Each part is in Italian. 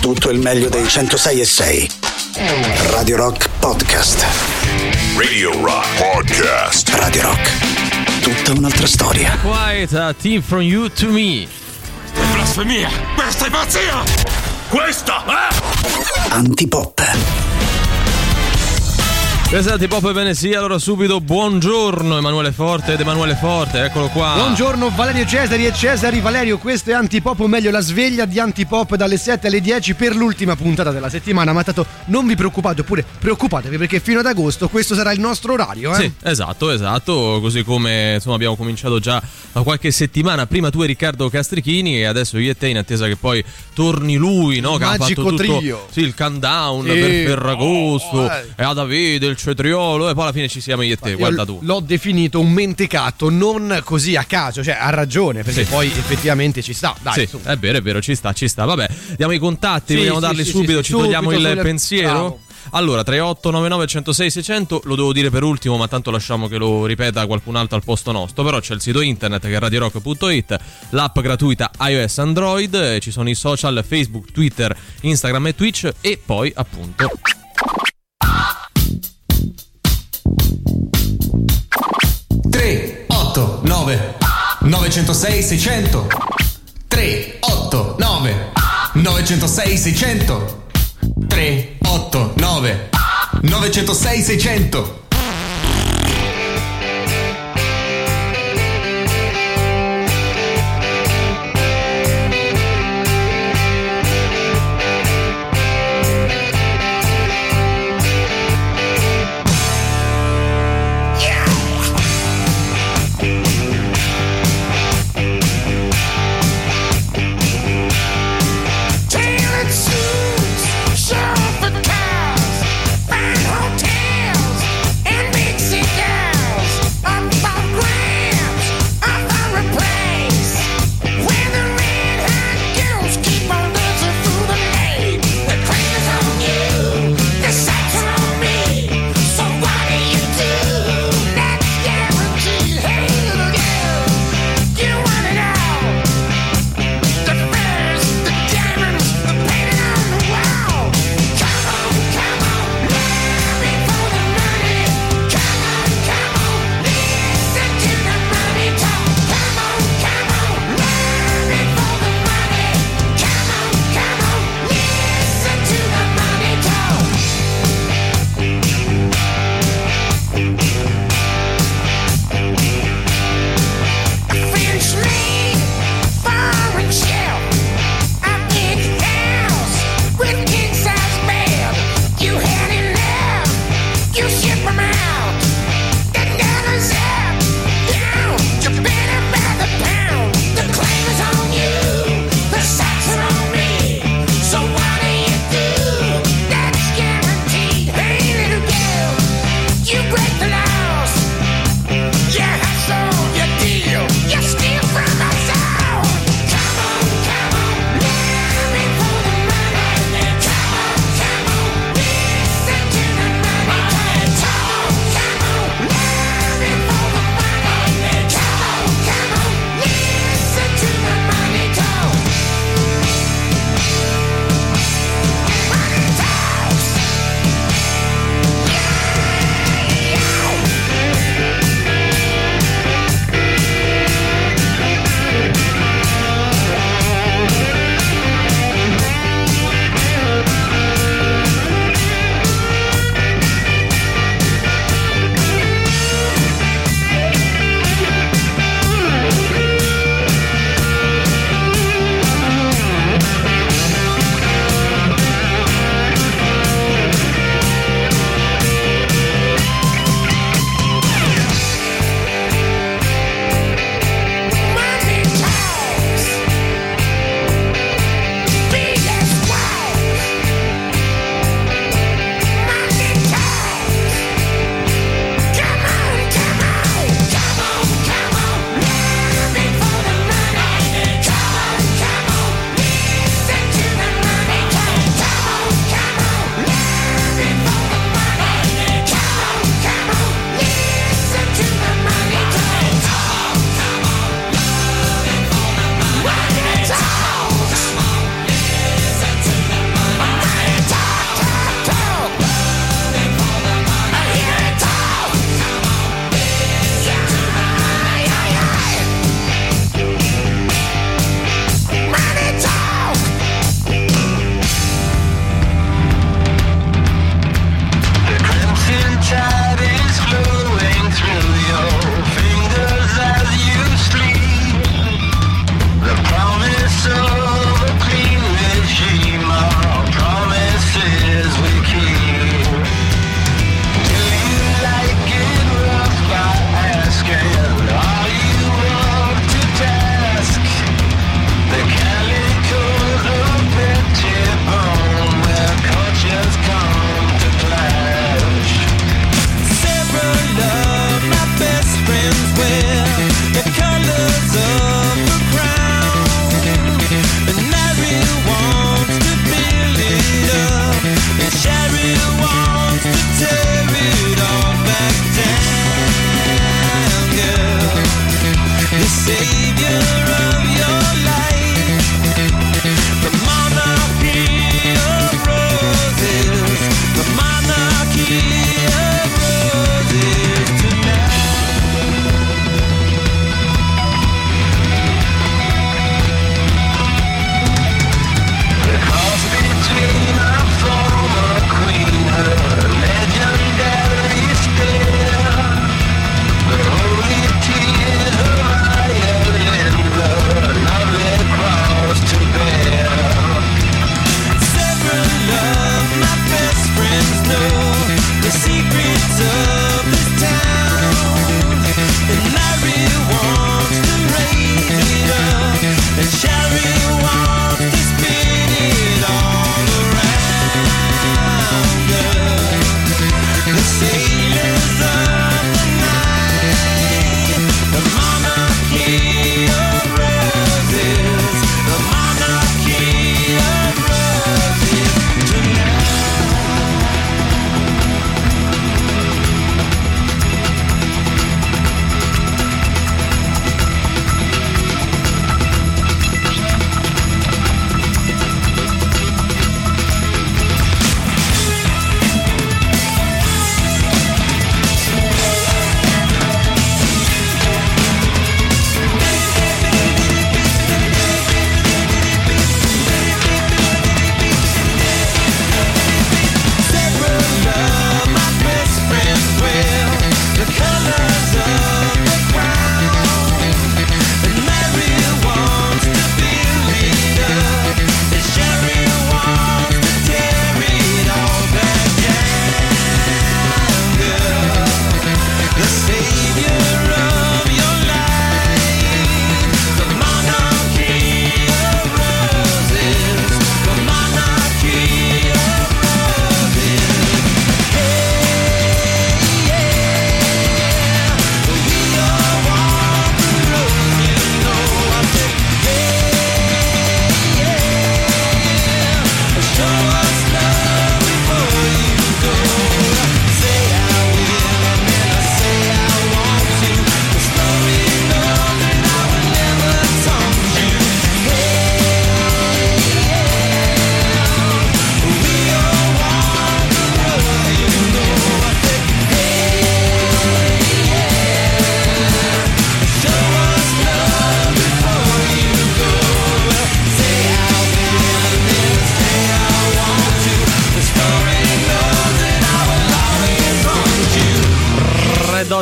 tutto il meglio dei 106 e 6. Radio Rock Podcast. Radio Rock Podcast. Radio Rock. Tutta un'altra storia. Quiet, a team from you to me. Blasfemia! Questa è pazzia! Questa è... Antipop. Presenti Pop e Venesia, allora subito buongiorno Emanuele Forte ed Emanuele Forte, eccolo qua. Buongiorno Valerio Cesari e Cesari Valerio, questo è Antipop o meglio la sveglia di Antipop dalle 7 alle 10 per l'ultima puntata della settimana, ma tanto non vi preoccupate, oppure preoccupatevi perché fino ad agosto questo sarà il nostro orario, eh? Sì, esatto, esatto, così come insomma abbiamo cominciato già da qualche settimana, prima tu e Riccardo Castrichini e adesso io e te in attesa che poi torni lui, no? Il che ha fatto magico tutto trio. sì, il countdown Sì. per Ferragosto Oh, eh. e a Davide il cetriolo e poi alla fine ci siamo io e te, guarda tu. L'ho definito un mentecatto, non così a caso, cioè ha ragione, perché Sì. poi effettivamente ci sta. Dai, sì, su. è vero, è vero, ci sta, ci sta. Vabbè, diamo i contatti, Sì, vogliamo sì, darli subito, ci sì, togliamo subito, il subito. pensiero. Bravo. Allora, 3899 106 600, lo devo dire per ultimo, ma tanto lasciamo che lo ripeta qualcun altro al posto nostro. Però c'è il sito internet che è radiorock.it, l'app gratuita iOS Android, ci sono i social Facebook, Twitter, Instagram e Twitch e poi appunto 9, 906, 600. 3, 8, 9, 906, 600. 3, 8, 9, 906, 600.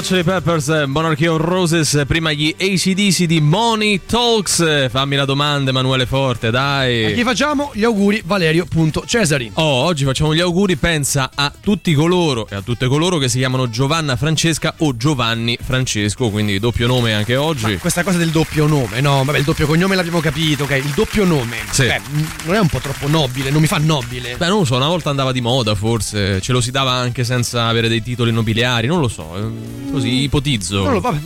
Chili Peppers, Monarchy of Roses, prima gli ACDC di Money Talks. Fammi la domanda, Emanuele Forte, dai. A chi facciamo gli auguri? Valerio.cesari. Oh, oggi facciamo gli auguri, pensa a tutti coloro e a tutte coloro che si chiamano Giovanna Francesca o Giovanni Francesco, quindi doppio nome anche oggi. Ma questa cosa del doppio nome, no, vabbè, il doppio cognome l'abbiamo capito, ok? Il doppio nome, Sì. beh, non è un po' troppo nobile, non mi fa nobile. Beh, non lo so, una volta andava di moda, forse ce lo si dava anche senza avere dei titoli nobiliari, non lo so, così ipotizzo. Non lo vabbè,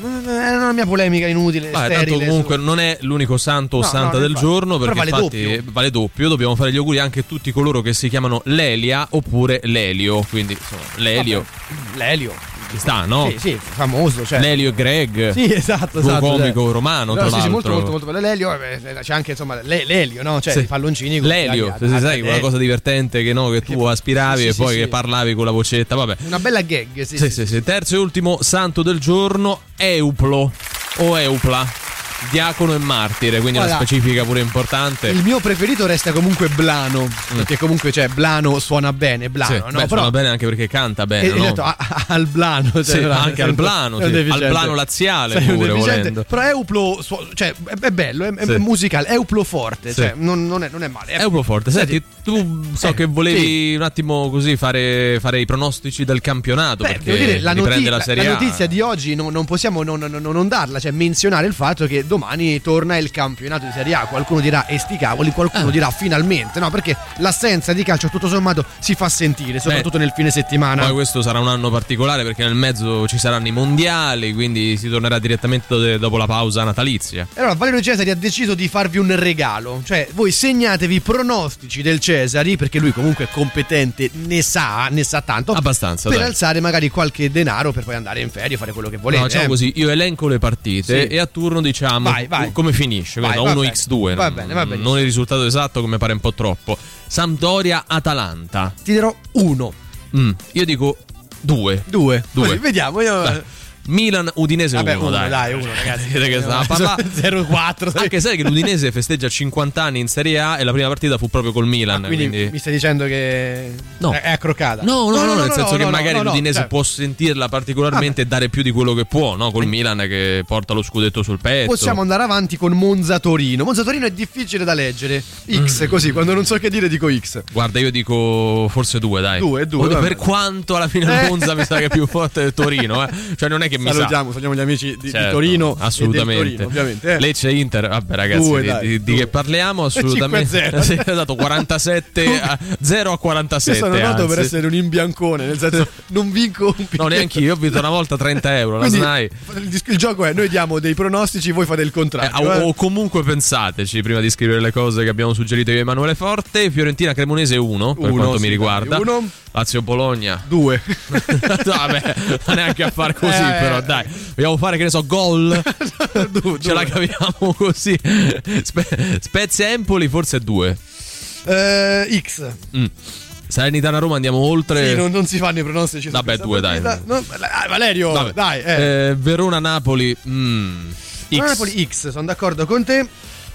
è una mia polemica inutile, Vabbè, tanto sterile. comunque su- non è l'unico santo o No, santa no, del infatti. giorno perché vale infatti doppio. vale doppio. Dobbiamo fare gli auguri anche a tutti coloro che si chiamano Lelia oppure Lelio. Quindi insomma, Lelio Vabbè, L'Elio. Ci sta, no? Sì, sì, famoso, cioè. Lelio e Greg. Sì, esatto, esatto. comico cioè. romano, No, tra sì, sì, l'altro. molto, molto, molto bello. L'Elio, eh, c'è anche insomma l'e- l'Elio, no? Cioè Sì. i palloncini. con- Lelio, se sai quella cosa divertente che, no, che tu aspiravi sì, e poi che parlavi con la vocetta, vabbè. Una bella gag, sì. Sì, sì, sì. Terzo e ultimo santo del giorno, Euplo o Eupla. Diacono e martire, quindi una Guarda, specifica pure importante. Il mio preferito resta comunque Blano, perché comunque cioè Blano suona bene, Blano, Mm. Sì, no? beh, Però suona bene anche perché canta bene, e- no? esatto, a- a- al Blano, cioè, Sì, veramente, anche al Blano, sì. Al Blano laziale Sei pure, volendo. Però Euplo, suo- cioè, è, bello, è, è Sì. musicale, Euplo forte, cioè, non, non è, non è male. È, Euplo forte. Senti, tu so eh, che volevi un attimo così fare, fare i pronostici del campionato. Beh, perché dire, la, riprende noti- la la- notizia di oggi non, non possiamo non, non- non darla, cioè menzionare il fatto che domani torna il campionato di Serie A. Qualcuno dirà e sti cavoli, qualcuno Ah. dirà finalmente, no? Perché l'assenza di calcio tutto sommato si fa sentire, soprattutto nel fine settimana. Poi questo sarà un anno particolare perché nel mezzo ci saranno i mondiali, quindi si tornerà direttamente do- dopo la pausa natalizia. E allora Valerio Cesari ha deciso di farvi un regalo, cioè voi segnatevi i pronostici del Cesari, perché lui comunque è competente, ne sa, ne sa tanto. Abbastanza, Per dai. alzare magari qualche denaro per poi andare in ferie, fare quello che volete. No, diciamo eh. così, io elenco le partite Sì. e a turno diciamo Vai, vai. come finisce, Vai, da 1 bene. x2, Va non- bene, va benissimo. non il risultato esatto come pare un po' troppo. Sampdoria-Atalanta. Ti darò uno, Mm, io dico 2. due, Due. Così, vediamo. Io... Milan Udinese Vabbè, 1, uno, dai. dai, uno, ragazzi. Che stava a parlare. 0-4. Anche sai che l'Udinese festeggia 50 anni in Serie A e la prima partita fu proprio col Milan. Ah, quindi, quindi... mi stai dicendo che No. è è accroccata? No, no, no, nel senso che no, magari no, no, l'Udinese cioè, può sentirla particolarmente e dare più di quello che può, no? Col Milan che porta lo scudetto sul petto. Possiamo andare avanti con Monza Torino. Monza Torino è difficile da leggere. Mm. X, così, quando non so che dire dico X. Guarda, io dico forse due, dai. Due, due, Per quanto alla fine Eh. Monza mi sa che è più forte del Torino, eh. Cioè non è che mi salutiamo, sa. salutiamo gli amici di, certo, di Torino. Assolutamente. Torino, eh. Lecce Inter, vabbè ragazzi, due, di, dai, di, di, che parliamo? Assolutamente. 5 0. Sì, esatto, dato 47 a 0 a 47. Io sono andato per essere un imbiancone, nel senso non vinco un No, neanche io, ho vinto una volta 30 euro, Quindi, il, il, gioco è noi diamo dei pronostici, voi fate il contrario. Eh, eh. O, comunque pensateci prima di scrivere le cose che abbiamo suggerito io Emanuele Forte, Fiorentina Cremonese 1, per quanto sì, mi riguarda. 1 Lazio-Bologna. Due. Vabbè, non neanche a far così, eh, però eh. dai. Vogliamo fare, che ne so, gol. du- Ce due. la caviamo così. Spe- Spezia-Empoli, forse due. Eh, X. Mm. Salernitana Roma andiamo oltre. Sì, non, non si fanno i pronostici. Vabbè, due, dai. Da, ah, Valerio, Vabbè. dai. Eh. Eh, Verona-Napoli. Mm. X. Napoli X, sono d'accordo con te.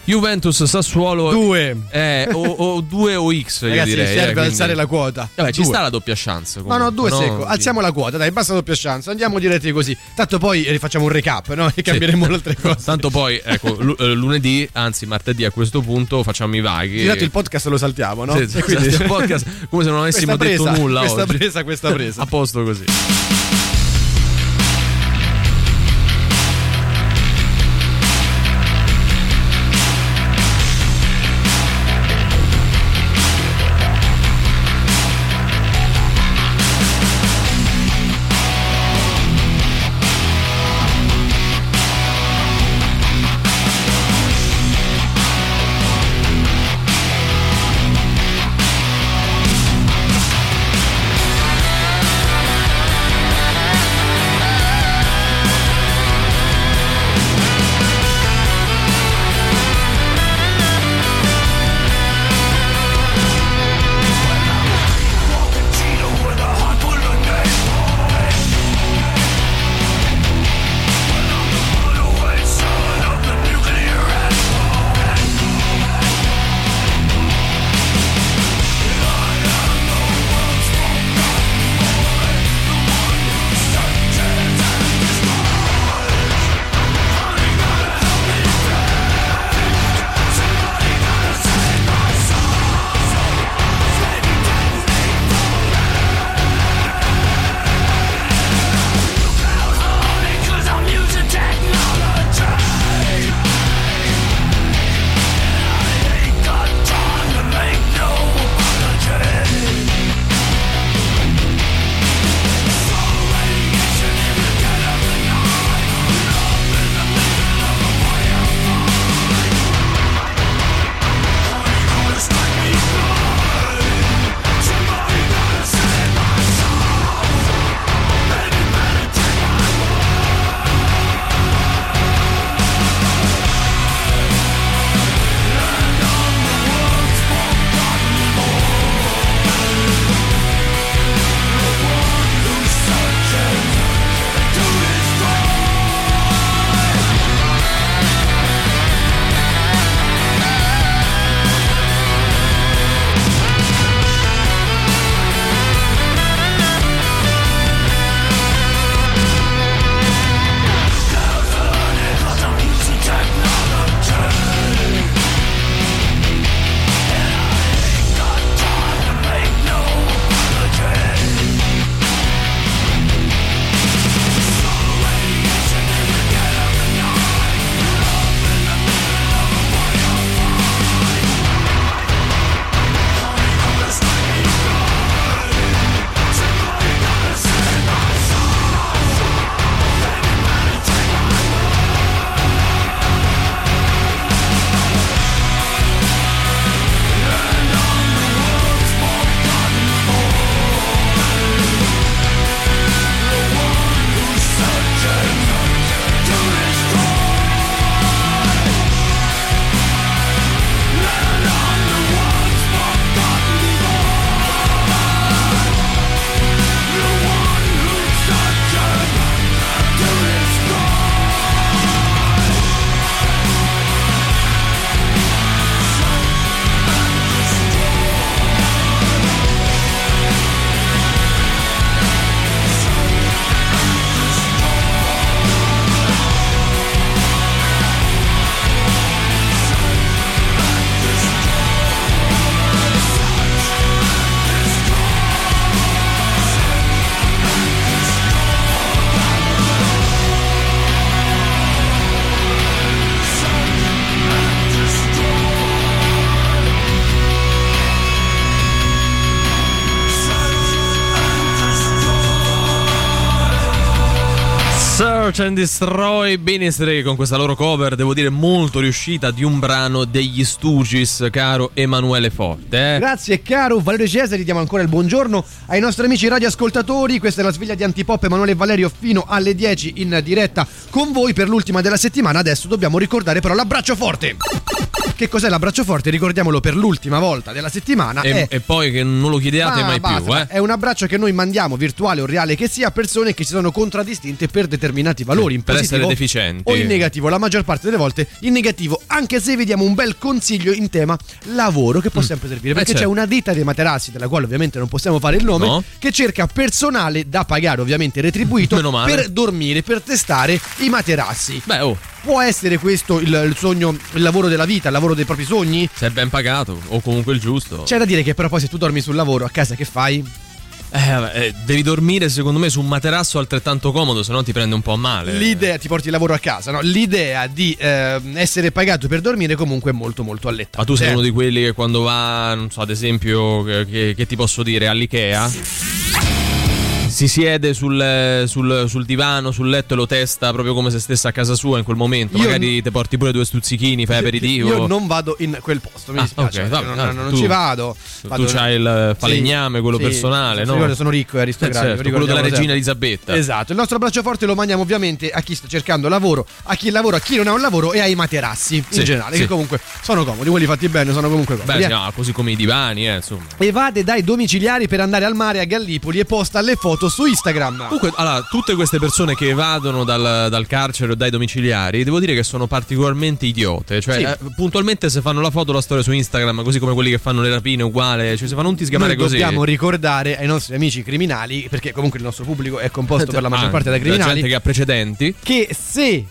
Juventus Sassuolo. Due. Eh, o, o due o X, Ragazzi, direi. serve eh, quindi- alzare la quota. Vabbè, ci Due. sta la doppia chance. No, Comunque, no, due secco. Sì. Alziamo la quota, dai, basta doppia chance. Andiamo diretti così. Tanto poi eh, facciamo un recap, no? E cambieremo le altre cose. Tanto poi, ecco, eh, lunedì, anzi martedì a questo punto, facciamo i vaghi. Tanto il podcast lo saltiamo, no? Sì, sì, quindi- il podcast come se non avessimo Questa detto presa, nulla questa oggi. presa, questa presa. A posto così. Search and Destroy Ministry con questa loro cover, devo dire molto riuscita, di un brano degli Stooges, caro Emanuele Forte. Eh? Grazie caro Valerio Cesari, diamo ancora il buongiorno ai nostri amici radioascoltatori, questa è la sveglia di Antipop Emanuele e Valerio fino alle 10 in diretta con voi per l'ultima della settimana, adesso dobbiamo ricordare però l'abbraccio forte. Che cos'è l'abbraccio forte? Ricordiamolo per l'ultima volta della settimana. E, è... e poi che non lo chiediate Ah, mai basta, più, eh? È un abbraccio che noi mandiamo, virtuale o reale che sia, a persone che si sono contraddistinte per determinati valori, in per positivo essere deficienti. o in negativo. La maggior parte delle volte in negativo, anche se vediamo un bel consiglio in tema lavoro che può sempre servire. Perché Eh, certo. c'è una ditta dei materassi, della quale ovviamente non possiamo fare il nome, No. che cerca personale da pagare, ovviamente retribuito, per dormire, per testare i materassi. Beh, oh, Può essere questo il, il sogno, il lavoro della vita, il lavoro dei propri sogni? se è ben pagato o comunque il giusto. C'è da dire che però poi se tu dormi sul lavoro a casa che fai? Eh, vabbè, eh, devi dormire secondo me su un materasso altrettanto comodo, se no ti prende un po' male. L'idea, ti porti il lavoro a casa, no? L'idea di eh, essere pagato per dormire comunque è molto molto allettante. Ma tu sei Eh, uno di quelli che quando va, non so, ad esempio, che, che- che ti posso dire, all'Ikea? Si siede sul, sul- sul divano, sul letto e lo testa proprio come se stesse a casa sua in quel momento. Io Magari ti porti pure due stuzzichini, fai aperitivo. Io non vado in quel posto, mi Ah, dispiace. ok, vabbè, non, non tu- ci vado. tu Vado- c'hai il falegname, quello personale, no? Ricordo, sono ricco e Eh, aristocratico. certo, quello della regina sempre. Elisabetta. Esatto, il nostro abbraccio forte lo mandiamo ovviamente a chi sta cercando lavoro, a chi lavora, a chi non ha un lavoro e ai materassi in Sì, generale, sì. che comunque sono comodi, quelli fatti bene sono comunque comodi. Beh, eh. sì, no, così come i divani, eh, insomma. Evade dai domiciliari per andare al mare a Gallipoli e posta le foto su Instagram. Comunque, allora, tutte queste persone che evadono dal, dal carcere o dai domiciliari, devo dire che sono particolarmente idiote. Cioè, Sì. eh, puntualmente se fanno la foto, la storia su Instagram, così come quelli che fanno le rapine, uguale. Cioè, se fanno un ti sgamare Noi così. dobbiamo ricordare ai nostri amici criminali, perché comunque il nostro pubblico è composto per la maggior Ah, parte da criminali, gente che ha precedenti. che se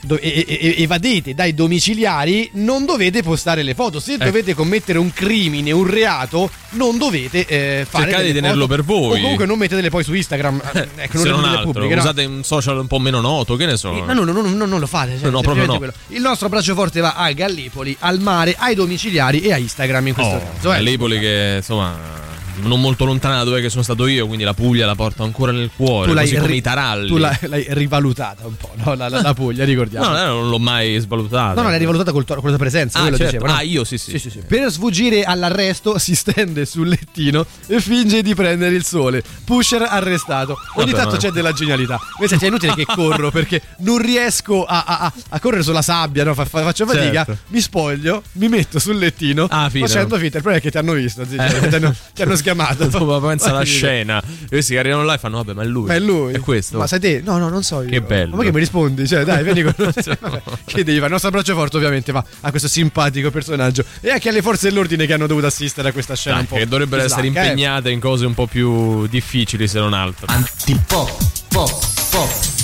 do- e- e- evadete dai domiciliari non dovete postare le foto. Se Ecco. dovete commettere un crimine, un reato, non dovete eh, fare Cercate di tenerlo foto. per voi. O comunque non mettetele poi su Instagram. eh, ecco, se non altro, pubbliche, no? usate un social un po' meno noto, che ne so. No, no, no, no, no, non lo fate. cioè, No, proprio semplicemente no. quello. Il nostro abbraccio forte va a Gallipoli, al mare, ai domiciliari e a Instagram in questo Oh, caso. eh. Gallipoli che insomma non molto lontana da dove che sono stato io, quindi la Puglia la porto ancora nel cuore, così come ri- i taralli. tu l'hai, l'hai rivalutata un po', no? la, la- la Puglia, ricordiamo. No, no, non l'ho mai svalutata. No, no, l'hai rivalutata col, con la tua presenza, Ah, quello certo. dicevo. no? Ah, io sì, sì. Sì, sì, sì. Per sfuggire all'arresto si stende sul lettino e finge di prendere il sole. Pusher arrestato. Ogni Vabbè, tanto c'è della genialità. Invece è inutile che corro perché non riesco a, a- a- a correre sulla sabbia, no? Fa- fa- faccio fatica. Certo. Mi spoglio, mi metto sul lettino Ah, fine. facendo finta. Il problema è che ti hanno visto, zii, cioè, ti, hanno, ti hanno schiamato. Dopo pensa alla scena. Questi che arrivano là e fanno, vabbè, ma è lui. Ma è lui. È questo. Ma sei te? No, no, non so io. Che bello. Ma che mi rispondi? Cioè, dai, vieni con noi. Che devi fare? Il nostro abbraccio forte, ovviamente, va a questo simpatico personaggio. E anche alle forze dell'ordine che hanno dovuto assistere a questa scena Dai, un po'. che dovrebbero essere eh. impegnate in cose un po' più difficili, se non altro. Antipop, pop, pop.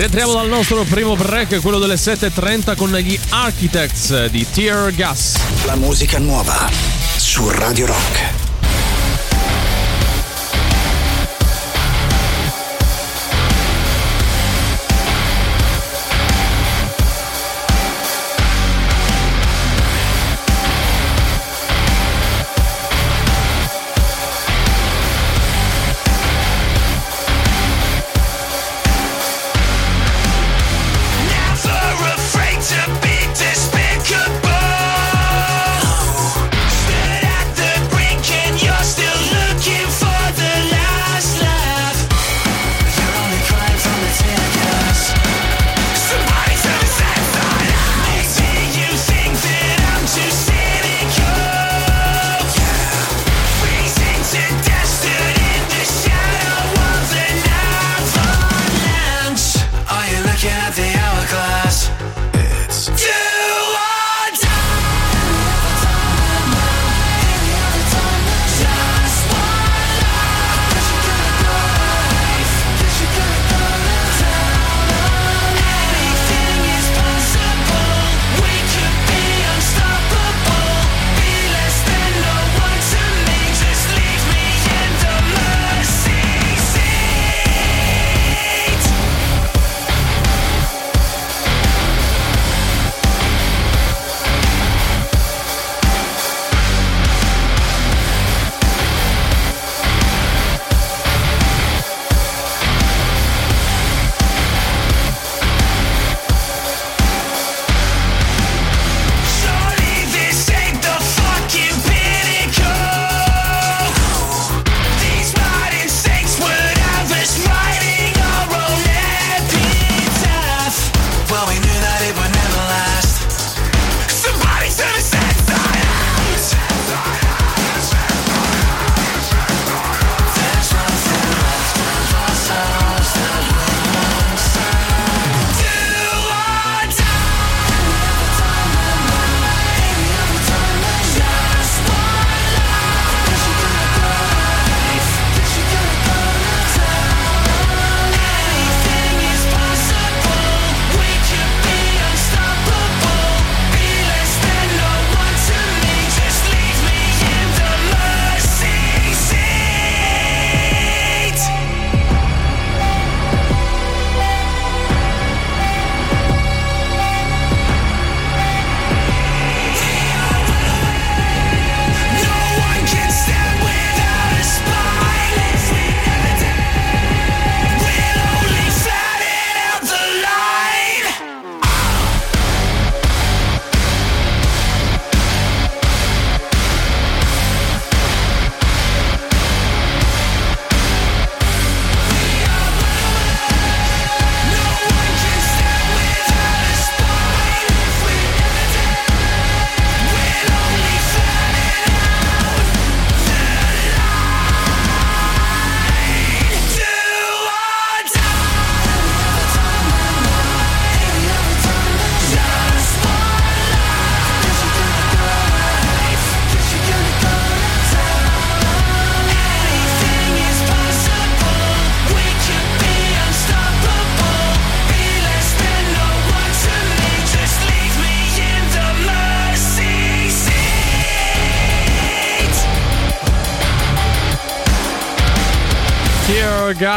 Rientriamo dal nostro primo break, quello delle 7.30 con gli Architects di Tear Gas. La musica nuova su Radio Rock.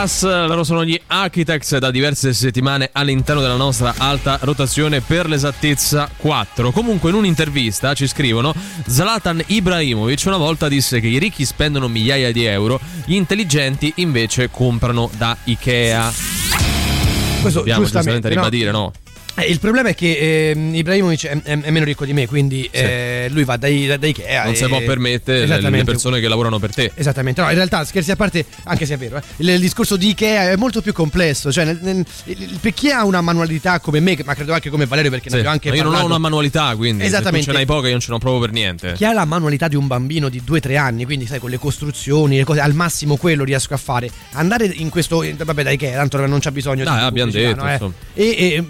Gas, loro sono gli Architects da diverse settimane all'interno della nostra alta rotazione per l'esattezza 4. Comunque in un'intervista ci scrivono Zlatan Ibrahimovic una volta disse che i ricchi spendono migliaia di euro, gli intelligenti invece comprano da Ikea. Questo Dobbiamo giustamente giustamente no? ribadire, no? Eh, il problema è che ehm, Ibrahimovic è, è- è meno ricco di me, quindi eh, lui va dai, da, da Ikea. Non si può permettere le- persone che lavorano per te. Esattamente, no, in realtà scherzi a parte, anche se è vero, eh, il, il discorso di Ikea è molto più complesso. Cioè, nel- nel- per chi ha una manualità come me, ma credo anche come Valerio, perché Sì, ne abbiamo anche ma io non ho parlato, una manualità, quindi Esattamente. se ce n'hai poca io non ce n'ho proprio per niente. Chi ha la manualità di un bambino di 2-3 anni, quindi sai, con le costruzioni, le cose, al massimo quello riesco a fare. Andare in questo, eh, vabbè, dai, che tanto non c'ha bisogno Dai, di abbiamo detto, no, eh. E, e, eh,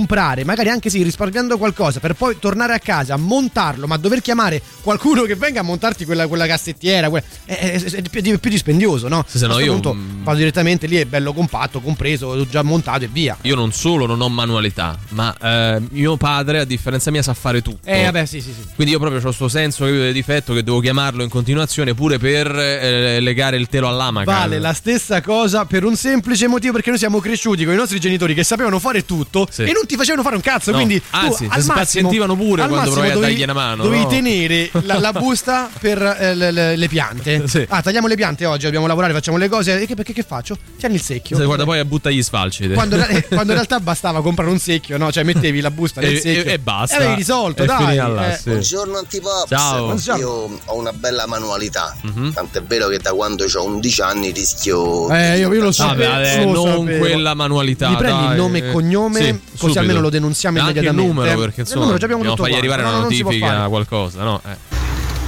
comprare, magari anche sì, risparmiando qualcosa, per poi tornare a casa, montarlo, ma dover chiamare qualcuno che venga a montarti quella, quella cassettiera, que- è, è- è più, di- più dispendioso, no? Se no io, punto mm, vado direttamente lì, è bello compatto, compreso, già montato e via. Io non solo non ho manualità, ma eh, mio padre, a differenza mia, sa fare tutto. Eh, vabbè, sì, sì, sì. Quindi io proprio ho questo senso di difetto che devo chiamarlo in continuazione pure per eh, legare il telo all'amaca. Vale la stessa cosa per un semplice motivo perché noi siamo cresciuti con i nostri genitori che sapevano fare tutto Sì. e non ti facevano fare un cazzo. No, quindi tu, anzi, al si massimo, spazientivano pure al quando massimo provavi a dovevi- dargli una mano, Dovevi no? tenere la, la busta per eh, le, le- le piante. Sì. Ah, tagliamo le piante oggi, dobbiamo lavorare, facciamo le cose. E che, perché che faccio? Tieni il secchio. Se guarda poi a butta gli sfalci. Quando, eh, quando in realtà bastava comprare un secchio, no? Cioè mettevi la busta nel E- secchio e- e basta. E avevi risolto, E dai. là, eh. sì. Buongiorno Antipops, Ciao. Buongiorno. io ho una bella manualità, Mhm. tant'è vero che da quando ho 11 anni rischio... Eh, io, io lo so. Vabbè, non quella manualità. Mi prendi dai. il nome e cognome, Sì, così subito. Almeno lo denunziamo Anche immediatamente. il numero, perché Il insomma, numero, già abbiamo dobbiamo tutto fargli arrivare una no, notifica, qualcosa, no? Eh.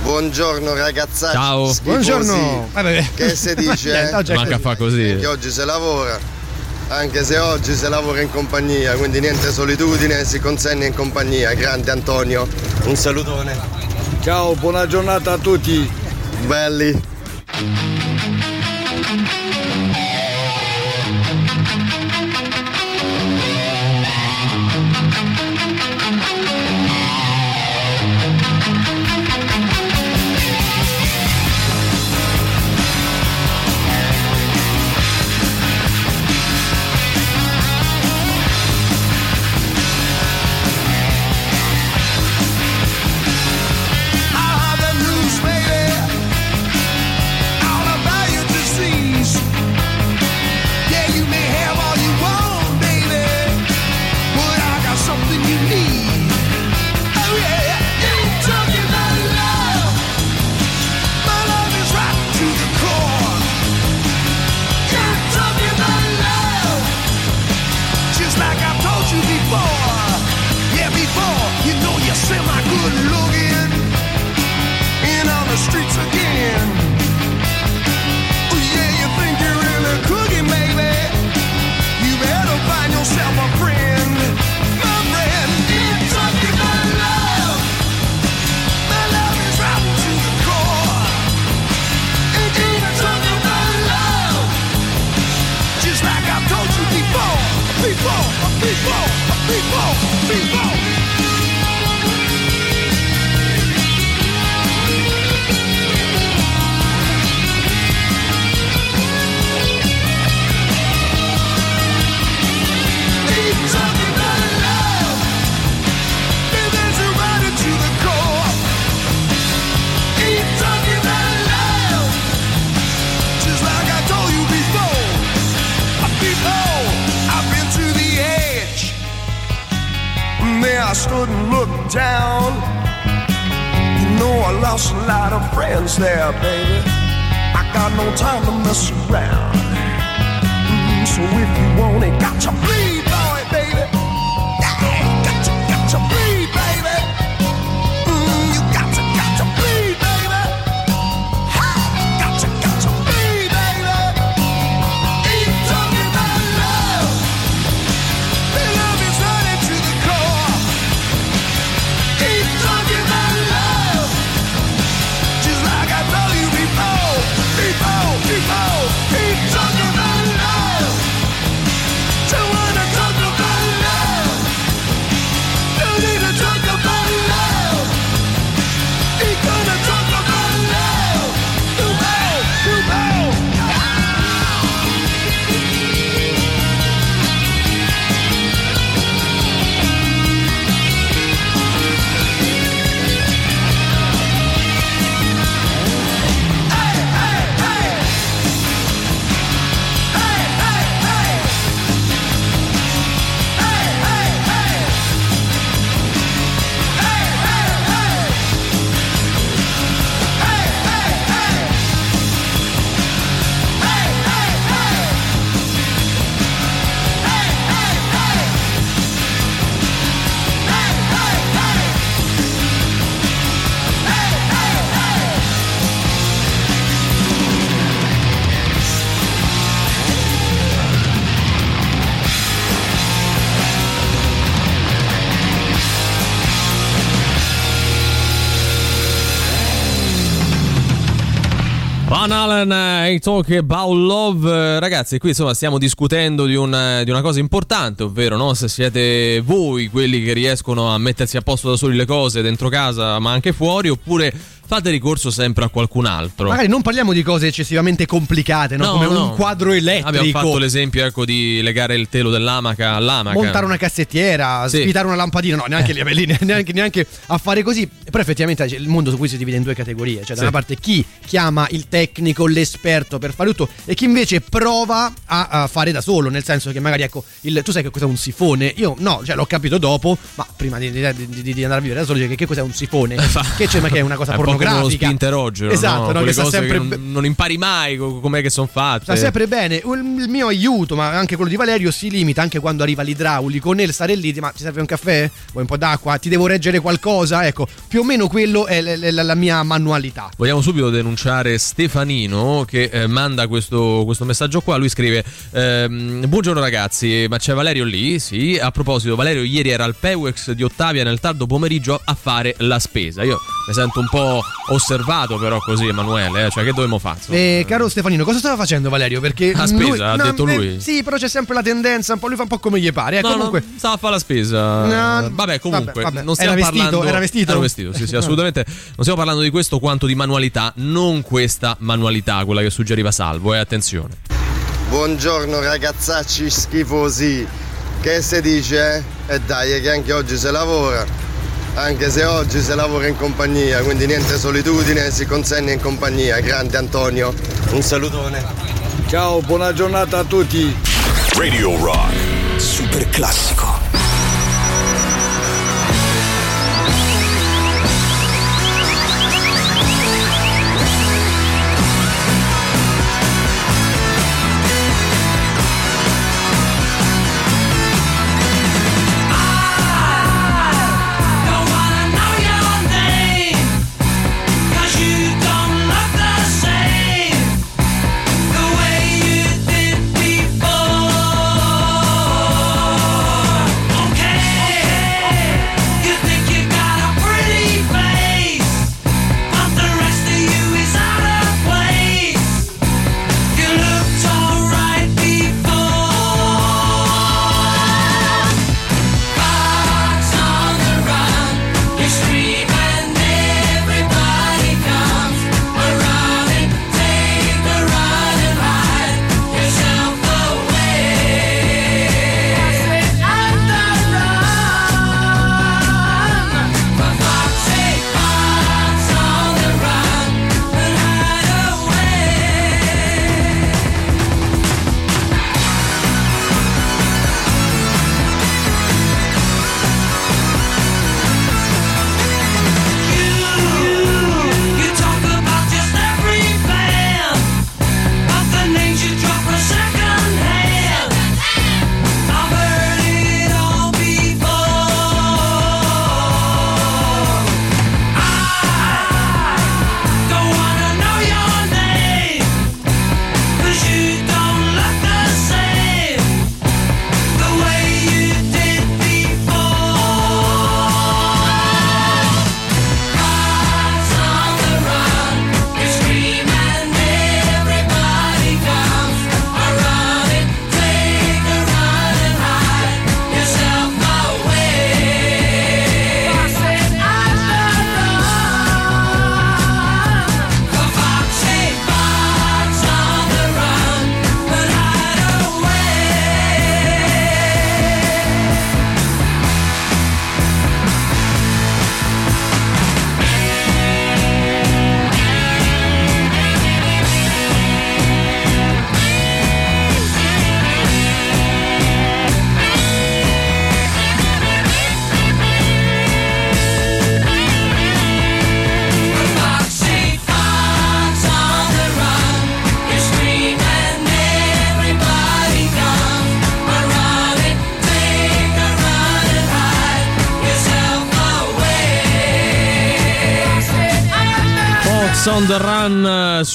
Buongiorno ragazzacci, Ciao. schifosi. Buongiorno. Che si dice? Eh? Manca fa così. Che oggi si lavora, anche se oggi si lavora in compagnia, quindi niente solitudine, si consegna in compagnia. Grande Antonio, un salutone. Ciao, buona giornata a tutti. Belli. I stood and looked down. You know I lost a lot of friends there, baby. I got no time to mess around. Mm, So if you want it, got to boy, Van Allen, I Talk About Love. Eh, Ragazzi, qui insomma stiamo discutendo di, un, eh, di una cosa importante, ovvero no? se siete voi quelli che riescono a mettersi a posto da soli le cose dentro casa, ma anche fuori, oppure fate ricorso sempre a qualcun altro. Magari non parliamo di cose eccessivamente complicate, no? No, come no. un quadro elettrico. Abbiamo fatto l'esempio ecco, di legare il telo dell'amaca all'amaca. montare una cassettiera, Sì. svitare una lampadina, no, neanche, lì, lì, neanche, neanche a fare così. Però effettivamente cioè, il mondo su cui si divide in due categorie, cioè da Sì. una parte chi chiama il tecnico, l'esperto per fare tutto e chi invece prova a, a fare da solo, nel senso che magari ecco, il- tu sai che cos'è un sifone? Io no, cioè l'ho capito dopo, ma prima di, di- di- di andare a vivere da solo, dice che, cos'è un sifone? che c'è, ma che è una cosa È po' come lo spinterogeno, Esatto, no? no, che sta sempre che non, non impari mai co- com'è che sono fatte. Sta sempre bene. Il mio aiuto, ma anche quello di Valerio, si limita anche quando arriva l'idraulico nel stare lì. Ma ti serve un caffè? Vuoi un po' d'acqua? Ti devo reggere qualcosa? Ecco, più o meno quello è l- l- la mia manualità. Vogliamo subito denunciare Stefanino che eh, manda questo, questo messaggio qua. Lui scrive: ehm, Buongiorno ragazzi, ma c'è Valerio lì? Sì. A proposito, Valerio ieri era al Pewex di Ottavia nel tardo pomeriggio a fare la spesa. Io mi sento un po' osservato, però, così, Emanuele. eh, Cioè, che dovevamo fare? Eh, caro Stefanino, cosa stava facendo Valerio? Perché La lui- spesa, ha no, detto eh, lui. sì, però c'è sempre la tendenza, un po' lui fa un po' come gli pare. Eh, No, comunque. no, stava a fare la spesa. No, vabbè, comunque, vabbè, vabbè. non stiamo Era vestito? parlando. Era vestito? Ero vestito, sì, sì, assolutamente. Non stiamo parlando di questo quanto di manualità, non questa manualità, quella che suggeriva Salvo, eh, attenzione. Buongiorno ragazzacci schifosi. Che si dice? E dai, che anche oggi si lavora. Anche se oggi si lavora in compagnia, quindi niente solitudine, si consegna in compagnia. Grande Antonio, un salutone. Ciao, buona giornata a tutti. Radio Rock. Super classico.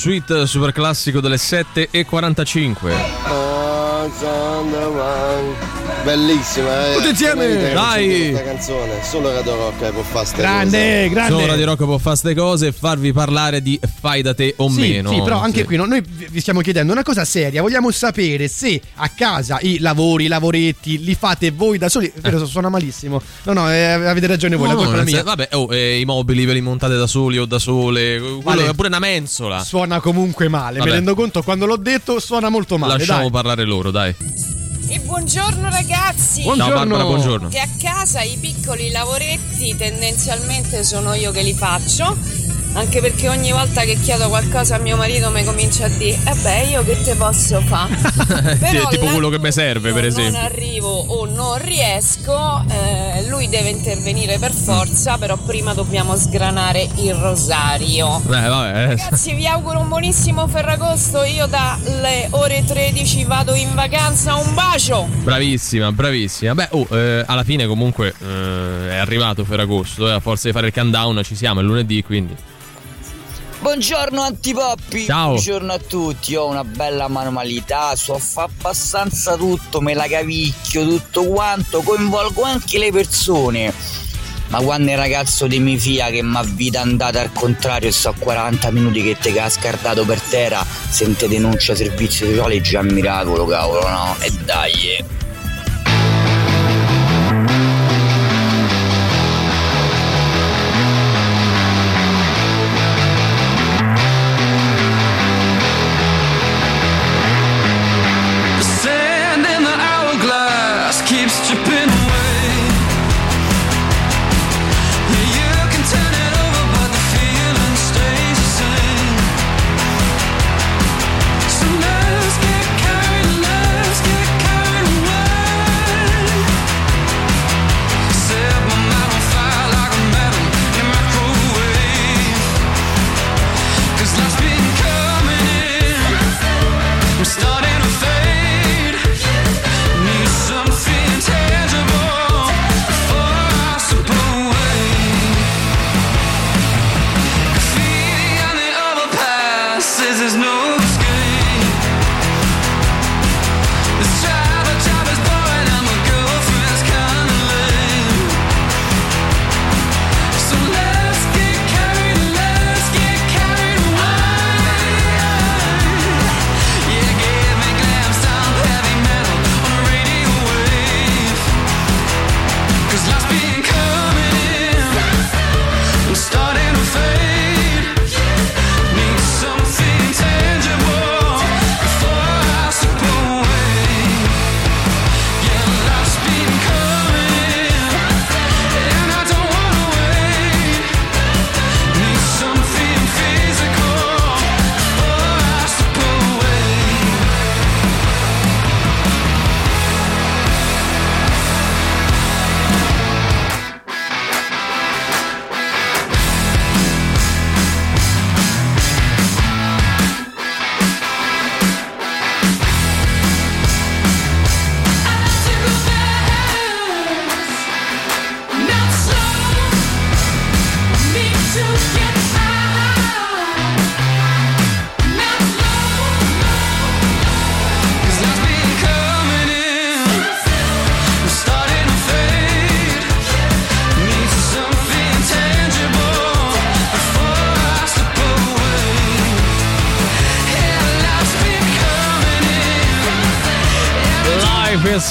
Suite super classico delle 7 45. Fox on the run, Bellissima, eh. Tutti insieme! Dai! Questa canzone, solo Radio Rock eh, può fare ste Grande, grande. Solo Radio Rock può fare ste cose e farvi parlare di fai da te o Sì, meno. sì, però anche Sì. qui no, noi vi stiamo chiedendo una cosa seria. Vogliamo sapere se a casa i lavori, i lavoretti li fate voi da soli. È Vero, suona malissimo. No, no, eh, avete ragione voi, No, la no, colpa è nel mia. vabbè, oh, eh, i mobili ve li montate da soli o da sole. Quello Vale. è pure una mensola. Suona comunque male. Vabbè. Mi rendo conto quando l'ho detto suona molto male. Lasciamo dai. parlare loro, dai. E buongiorno ragazzi! Buongiorno. Ciao Barbara, buongiorno. Che a casa i piccoli lavoretti tendenzialmente sono io che li faccio, anche perché ogni volta che chiedo qualcosa a mio marito mi comincia a dire eh beh io che te posso fare? Tipo quello che mi serve, per esempio. non arrivo o non riesco, eh, lui deve intervenire per forza, però prima dobbiamo sgranare il rosario. Eh, vabbè. eh. Ragazzi, vi auguro un buonissimo Ferragosto. Io dalle ore 13 vado in vacanza. Un bacio! Bravissima, bravissima. Beh, oh, eh, alla fine comunque eh, è arrivato Ferragosto. eh, a forza di fare il countdown ci siamo, è lunedì, quindi. Buongiorno antipoppi, Ciao. buongiorno a tutti, ho una bella manualità, so fa abbastanza tutto, me la cavicchio, tutto quanto, coinvolgo anche le persone. Ma quando il ragazzo di mia figlia che mi ha vita andata al contrario e so 40 minuti che te ha scartato per terra, se te denuncia servizio sociale è già un miracolo, cavolo, no? E dai.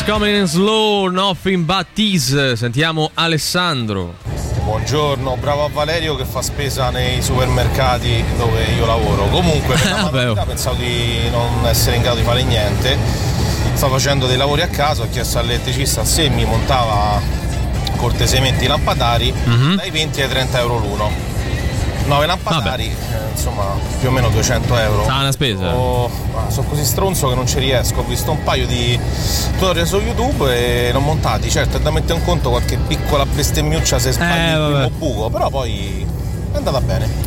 Coming in slow, nothing but this. Sentiamo Alessandro. Buongiorno, bravo a Valerio che fa spesa nei supermercati dove io lavoro. Comunque, per la manualità oh. pensavo di non essere in grado di fare niente. Sto facendo dei lavori a casa, ho chiesto all'elettricista se mi montava cortesemente i lampadari Mhm. dai 20 ai 30 euro l'uno. 9 lampadari, eh, insomma più o meno 200 euro. Sa una spesa. Oh, sono così stronzo che non ci riesco. Ho visto un paio di tutorial su YouTube e l'ho montati. Certo, è da mettere in conto qualche piccola bestemmiuccia se sbagli Eh, il primo buco, però poi è andata bene.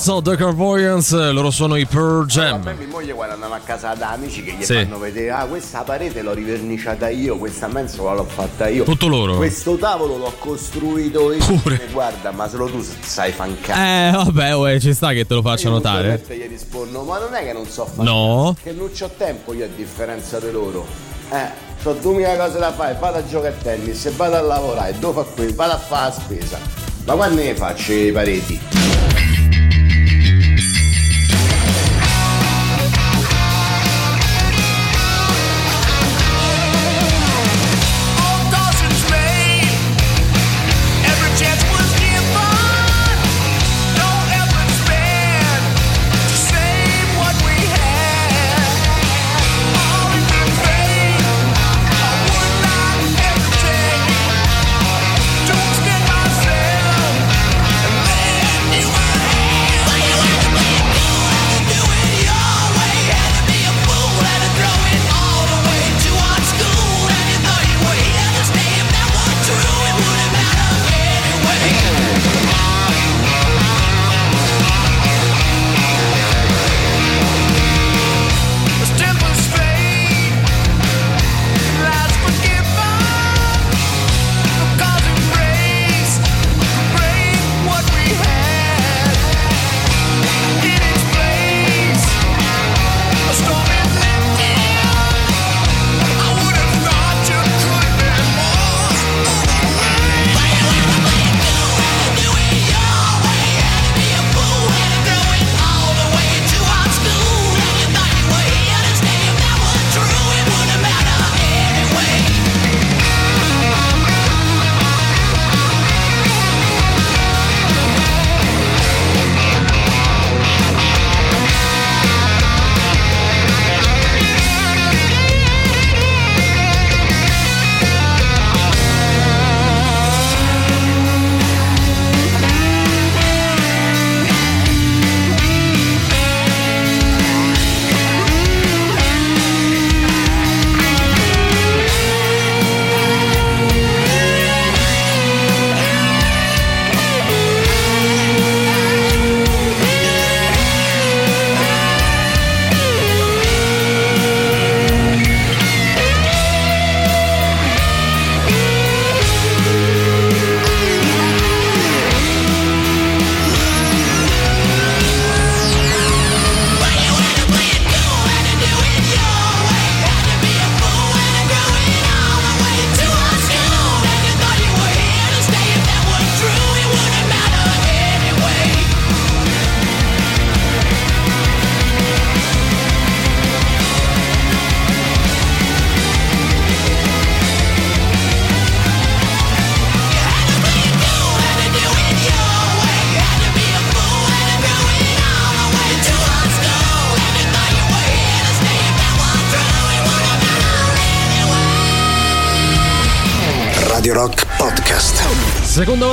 Lorenzo, The Carvoyance, loro sono i Pearl Jam. Allora, mia moglie quando andava a casa da amici che gli sì. fanno vedere, ah questa parete l'ho riverniciata io, questa mensola l'ho fatta io. Tutto loro. Questo tavolo l'ho costruito io. Pure. Eh, guarda, ma solo tu sai fancare. Eh vabbè, uè, ci sta che te lo faccia io notare. E gli rispondo, ma non è che non so fare. No. Che non c'ho tempo io a differenza di loro. Eh. Ho duemila cose da fare, vado a giocare a tennis, vado a lavorare, dopo a qui, vado a fare la spesa. Ma quando ne faccio i pareti?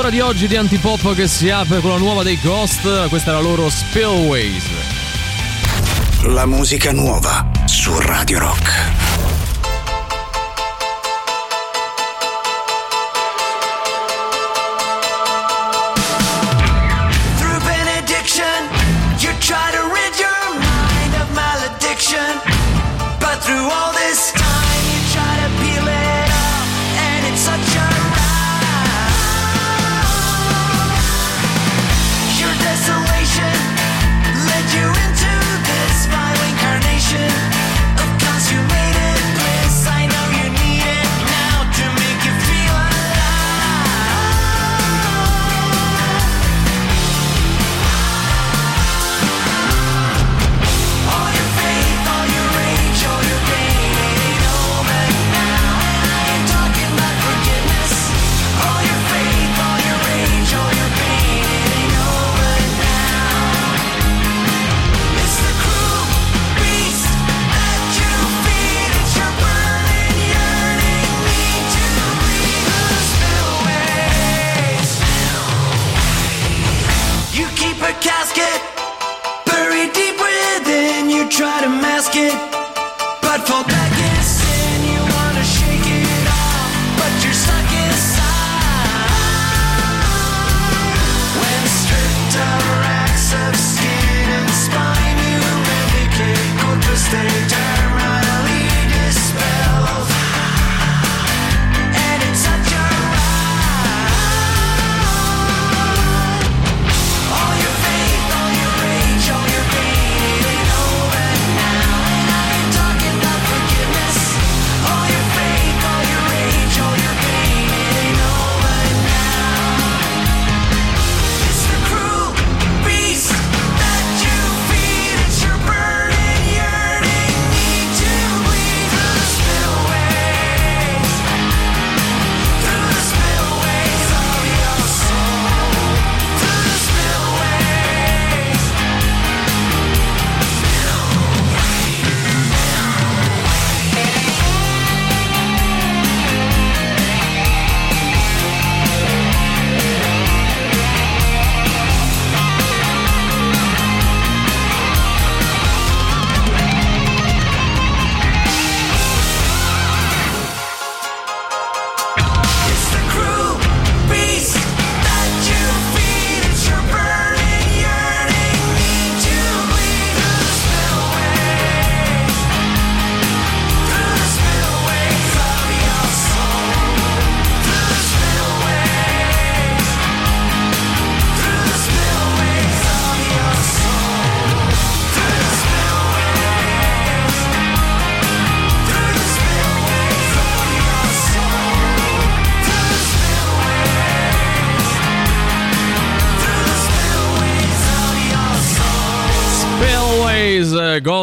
Ora di oggi di Antipop che si apre con la nuova dei Ghost, questa è la loro Spillways. La musica nuova su Radio Rock.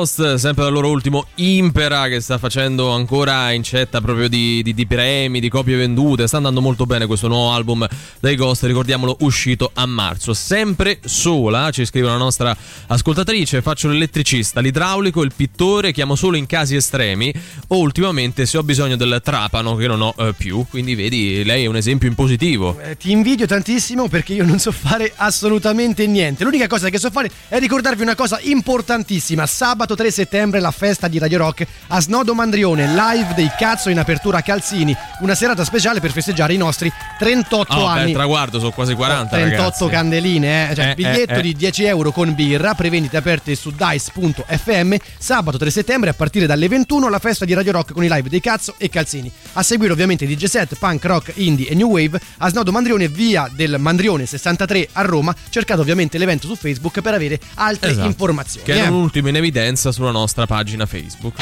Ghost, sempre dal loro ultimo Impera che sta facendo ancora incetta proprio di, di- di premi, di copie vendute. Sta andando molto bene questo nuovo album dei Ghost, ricordiamolo, uscito a marzo. Sempre sola, ci scrive una nostra ascoltatrice, faccio l'elettricista, l'idraulico, il pittore, chiamo solo in casi estremi o ultimamente se ho bisogno del trapano che non ho eh, più. Quindi vedi, lei è un esempio in positivo. Eh, Ti invidio tantissimo perché io non so fare assolutamente niente. L'unica cosa che so fare è ricordarvi una cosa importantissima. Sabato 3 settembre la festa di Radio Rock a Snodo Mandrione, live dei cazzo in apertura a Calzini. Una serata speciale per festeggiare i nostri 38 Oh, anni. bel traguardo, sono quasi 40 38 ragazzi. candeline, eh? cioè Eh, biglietto eh, eh. di 10 euro con birra, prevendite aperte su dice.fm, sabato 3 settembre a partire dalle 21 la festa di Radio Rock con i live dei Cazzo e Calzini. A seguire ovviamente DJ set, punk, rock, indie e new wave a Snodo Mandrione, via del Mandrione 63 a Roma. Cercate ovviamente l'evento su Facebook per avere altre Esatto. informazioni. Che è eh. un ultimo in evidenza sulla nostra pagina Facebook.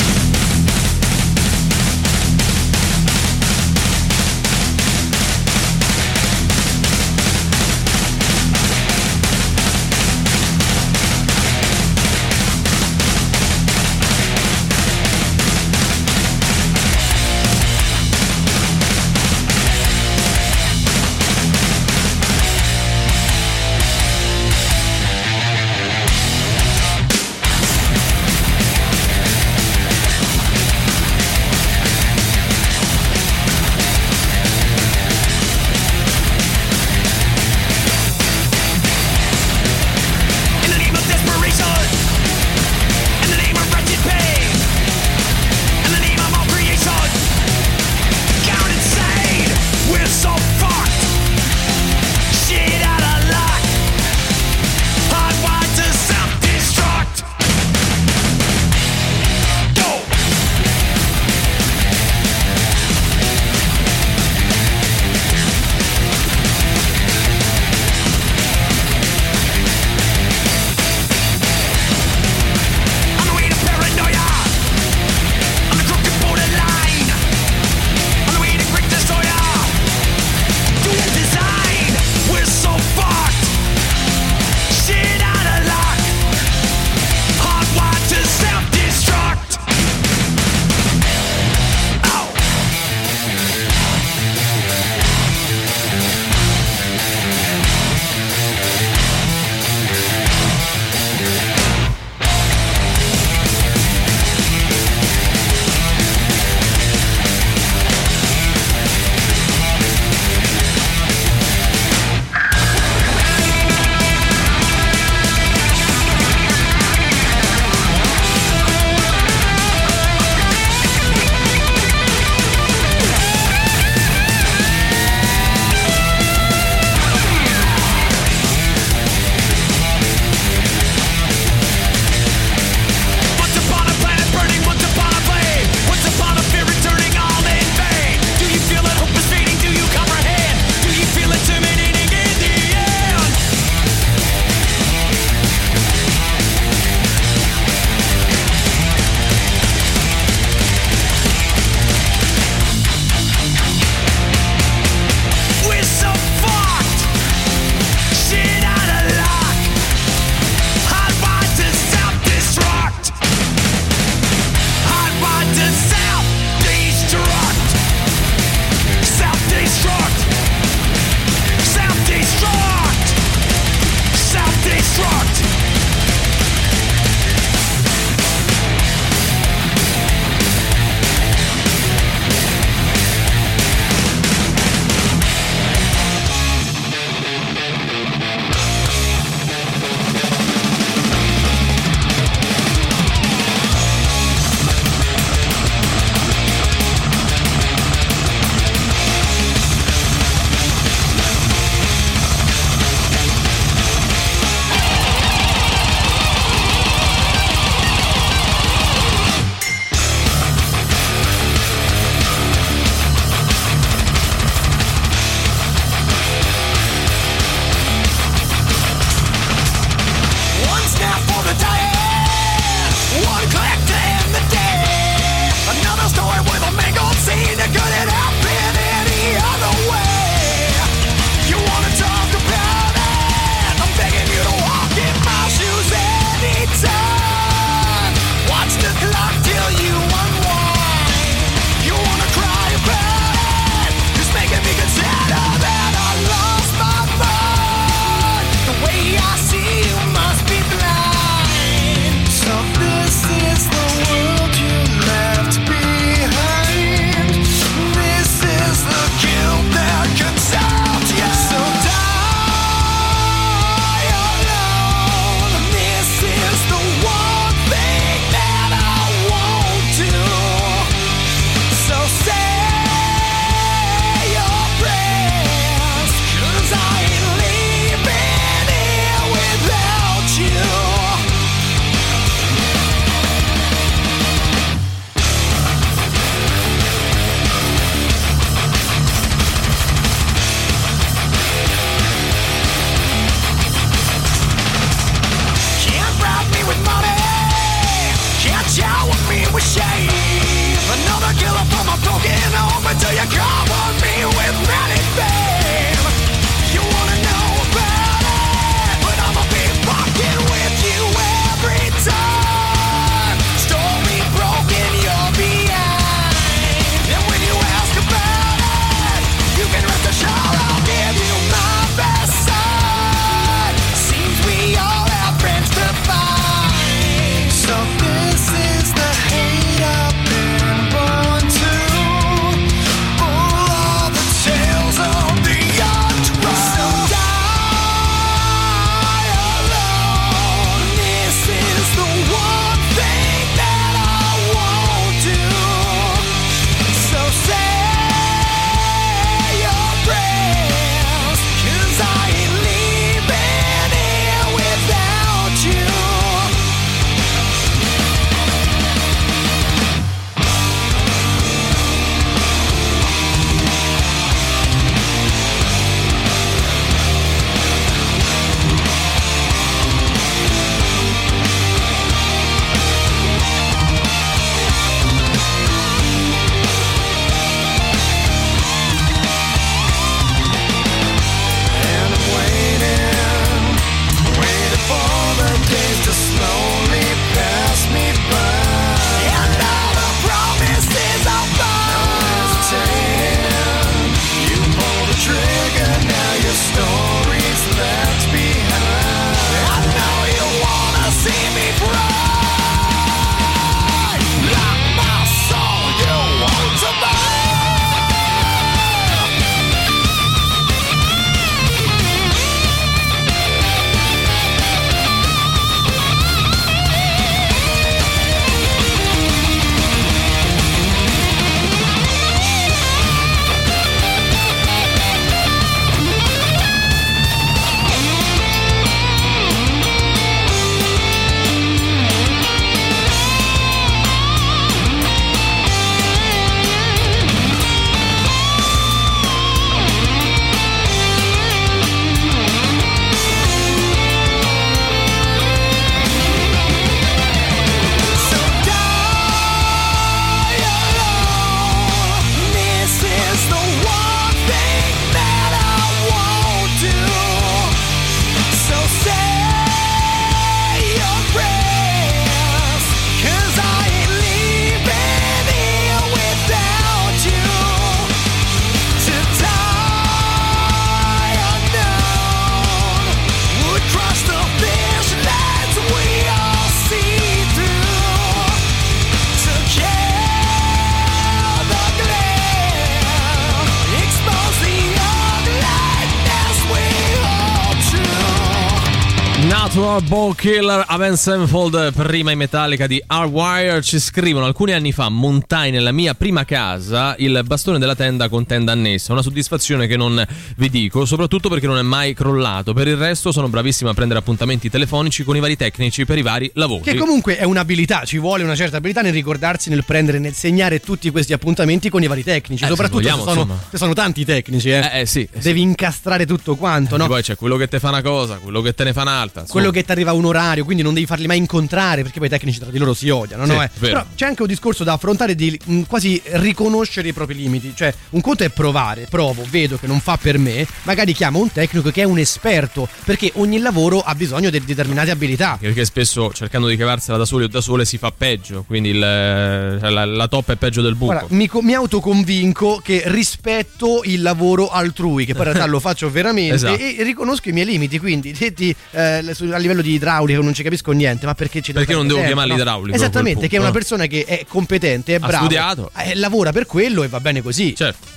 Natural Ball Killer Avenged Sevenfold prima in metallica di Hardwire ci scrivono alcuni anni fa montai nella mia prima casa il bastone della tenda con tenda annessa una soddisfazione che non vi dico soprattutto perché non è mai crollato per il resto sono bravissimo a prendere appuntamenti telefonici con i vari tecnici per i vari lavori Che comunque è un'abilità, ci vuole una certa abilità nel ricordarsi, nel prendere, nel segnare tutti questi appuntamenti con i vari tecnici. Eh, soprattutto se sono, se sono tanti tecnici, eh. Eh, eh, sì, eh, Devi incastrare tutto quanto, no? E poi c'è quello che te fa una cosa quello che te ne fa un'altra insomma. Quello che ti arriva un orario, quindi non devi farli mai incontrare perché poi i tecnici tra di loro si odiano, no? Sì, Eh? vero. Però c'è anche un discorso da affrontare di mh, quasi riconoscere i propri limiti. Cioè, un conto è provare, provo, vedo che non fa per me, magari chiamo un tecnico che è un esperto, perché ogni lavoro ha bisogno di determinate abilità. perché spesso cercando di cavarsela da soli o da sole si fa peggio quindi il- cioè, la, la top è peggio del buco Guarda, mi, mi autoconvinco che rispetto il lavoro altrui, che poi in realtà lo faccio veramente, Esatto. e riconosco i miei limiti. Quindi, detti eh, a livello di idraulica non ci capisco niente, ma perché ci devo Perché non devo tempo, chiamarli no? idraulico, Esattamente, che è una persona che è competente, è Ha bravo, studiato. eh, lavora per quello e va bene così. Certo.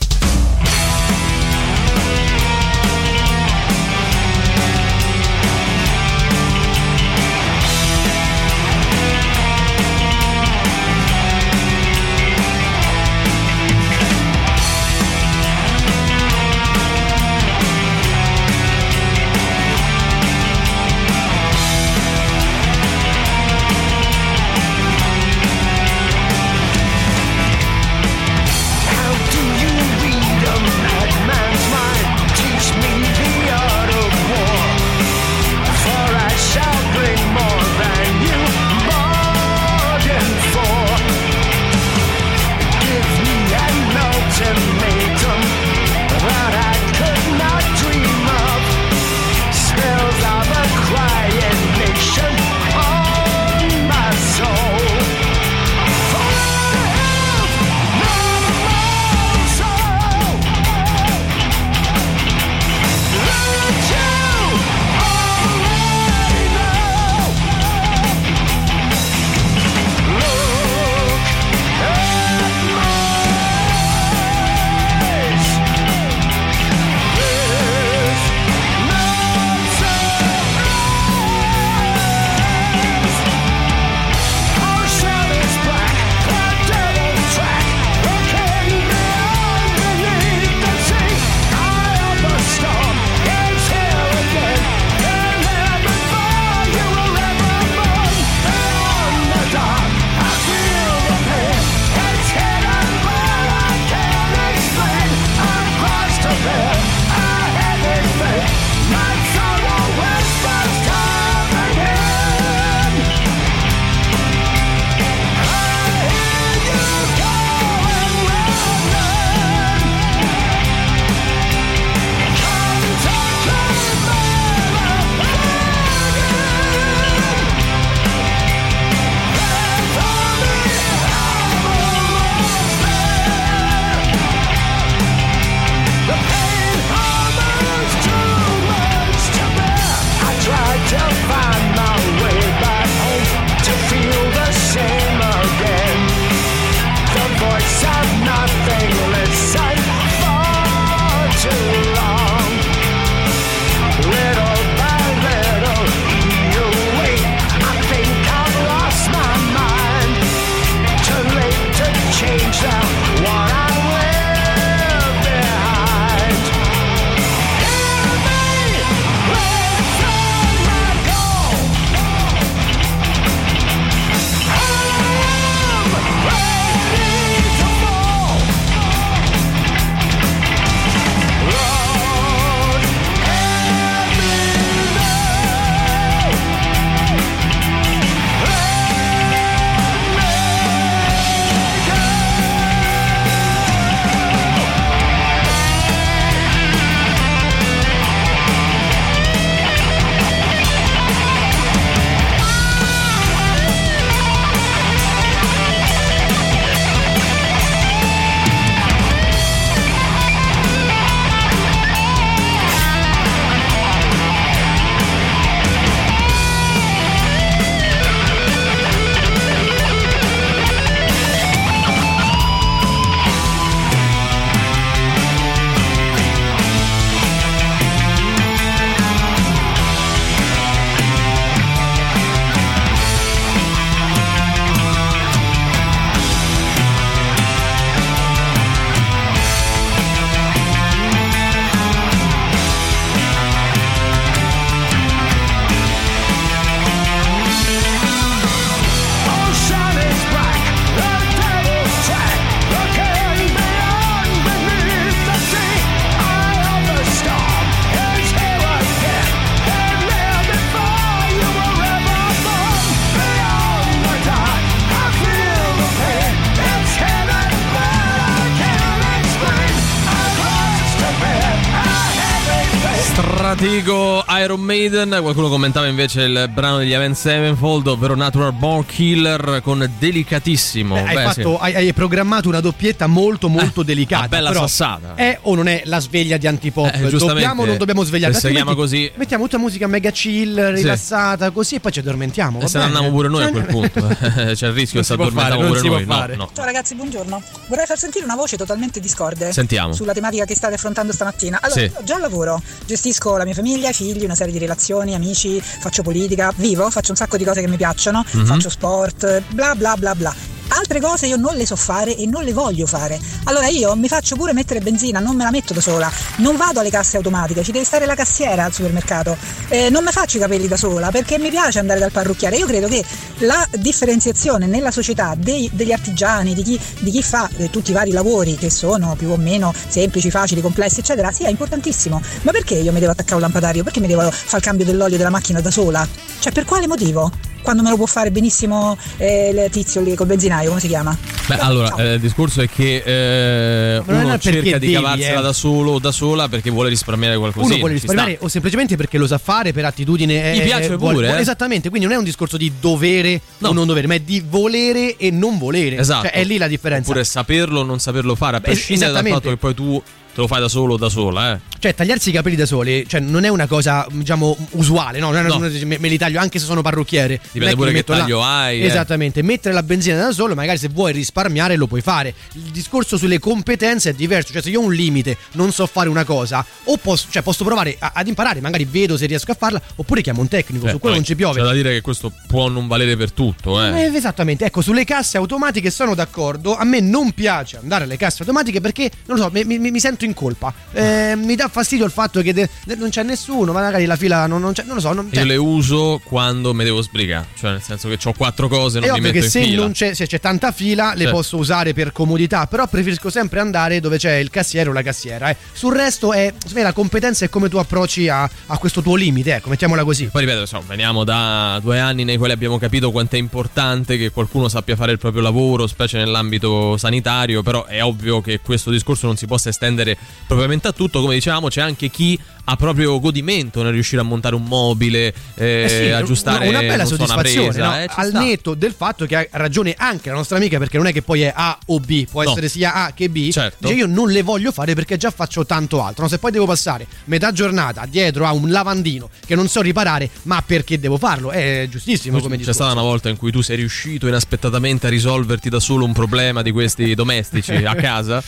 Iron Maiden. Qualcuno commentava invece il brano degli Avenged Sevenfold, ovvero Natural Born Killer con delicatissimo. Beh, hai, Beh, fatto- sì. hai- hai programmato una doppietta molto molto delicata. una bella però sassata. È o non è la sveglia di antipop? Eh, giustamente, dobbiamo o non dobbiamo svegliare? se si chiama così- Mettiamo tutta musica mega chill, rilassata, così e poi ci addormentiamo. E se ne andiamo pure noi a quel Cioè, punto. C'è il rischio che si fare, addormentiamo non pure noi. No, fare. no. Ciao ragazzi, buongiorno. Vorrei far sentire una voce totalmente discorde Sentiamo. sulla tematica che state affrontando stamattina. Allora, Sì. io già lavoro, gestisco la mia famiglia, i figli, una serie di relazioni, amici, faccio politica, vivo, faccio un sacco di cose che mi piacciono, Mhm. faccio sport, bla bla bla bla. Altre cose io non le so fare e non le voglio fare. Allora io mi faccio pure mettere benzina, non me la metto da sola. Non vado alle casse automatiche, ci deve stare la cassiera al supermercato. Eh, non mi faccio i capelli da sola perché mi piace andare dal parrucchiere. Io credo che la differenziazione nella società dei- degli artigiani, di chi, di chi fa eh, tutti i vari lavori che sono più o meno semplici, facili, complessi, eccetera, sia importantissimo. Ma perché io mi devo attaccare un lampadario? Perché mi devo fare il cambio dell'olio della macchina da sola? Cioè, per quale motivo? Quando me lo può fare benissimo eh, il tizio lì col benzinaio, come si chiama? Beh, allora, eh, il discorso è che eh, uno è perché cerca di devi, cavarsela eh. da solo o da sola perché vuole risparmiare qualcosina. Uno vuole risparmiare o semplicemente perché lo sa fare per attitudine. Gli eh, piace vuole- pure, vuole- eh. Esattamente, quindi non è un discorso di dovere o non dovere, ma è di volere e non volere. Esatto. Cioè, è lì la differenza. Oppure saperlo o non saperlo fare, a prescindere dal fatto che poi tu te lo fai da solo o da sola, eh. Cioè, tagliarsi i capelli da soli, cioè, non è una cosa, diciamo, usuale, no? Non è No. una- me, me li taglio anche se sono parrucchiere. Dipende pure che metto là. taglio hai, eh. Esattamente, mettere la benzina da solo, magari se vuoi risparmiare lo puoi fare. Il discorso sulle competenze è diverso, cioè se io ho un limite, non so fare una cosa, o posso, cioè, posso provare a- ad imparare, magari vedo se riesco a farla, oppure chiamo un tecnico, Cioè, su quello non ci piove. C'è da dire che questo può non valere per tutto, eh. Eh, esattamente, ecco, sulle casse automatiche sono d'accordo. A me non piace andare alle casse automatiche perché, non lo so, mi, mi- mi sento in colpa. Eh, mi dà fastidio il fatto che de- de- non c'è nessuno, ma magari la fila non, non c'è, non lo so. Non, cioè, Io le uso quando mi devo sbrigare, cioè nel senso che ho quattro cose, non è mi metto che in se, fila. non c'è, se c'è tanta fila le Certo. posso usare per comodità, però preferisco sempre andare dove c'è il cassiere o la cassiera. eh. Sul resto è, me la competenza è come tu approcci a, a questo tuo limite, ecco, mettiamola così. Poi ripeto, insomma, veniamo da due anni nei quali abbiamo capito quanto è importante che qualcuno sappia fare il proprio lavoro, specie nell'ambito sanitario, però è ovvio che questo discorso non si possa estendere propriamente a tutto, come dicevamo c'è anche chi ha proprio godimento nel riuscire a montare un mobile, eh, Eh sì, aggiustare una, bella soddisfazione presa, no? eh, al sta. netto del fatto che ha ragione anche la nostra amica perché non è che poi è A o B può No. essere sia A che B Certo. dice io non le voglio fare perché già faccio tanto altro no? se poi devo passare metà giornata dietro a un lavandino che non so riparare ma perché devo farlo è giustissimo come C'è discorso stata una volta in cui tu sei riuscito inaspettatamente a risolverti da solo un problema di questi domestici a casa?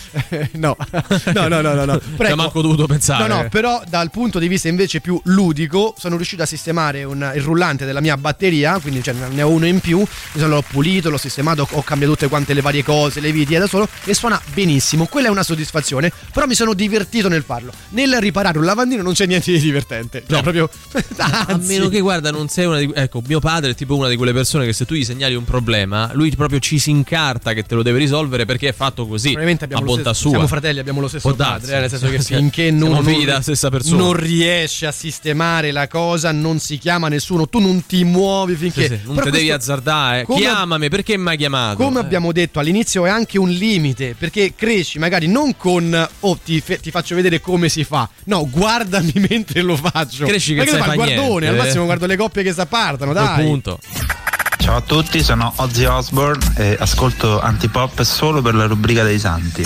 no, no, no, no, no, no. Non Prego. manco dovuto pensare. No, no, però dal punto di vista invece più ludico sono riuscito a sistemare un- il rullante della mia batteria, quindi cioè, ne ho uno in più, mi sono l'ho pulito, l'ho sistemato, ho cambiato tutte quante le varie cose, le viti da solo e suona benissimo. Quella è una soddisfazione, però mi sono divertito nel farlo. Nel riparare un lavandino non c'è niente di divertente. Cioè, No. proprio A anzi. meno che guarda, non sei una di ecco, mio padre è tipo una di quelle persone che se tu gli segnali un problema, lui proprio ci si incarta che te lo deve risolvere perché è fatto così. Probabilmente abbiamo a bontà stesso- sua. siamo fratelli, abbiamo lo stesso darsi. eh, nel senso che finché non, non riesce a sistemare la cosa, non si chiama nessuno, tu non ti muovi finché Sì, sì, non te devi azzardare. come- Chiamami perché mi hai chiamato? Come Eh. abbiamo detto all'inizio è anche un limite perché cresci magari non con oh ti, fe- ti faccio vedere come si fa no guardami mentre lo faccio Cresci che sai fa guardone niente, al eh. massimo guardo le coppie che si appartano dai punto. Ciao a tutti, sono Ozzy Osbourne e ascolto Antipop solo per la rubrica dei santi.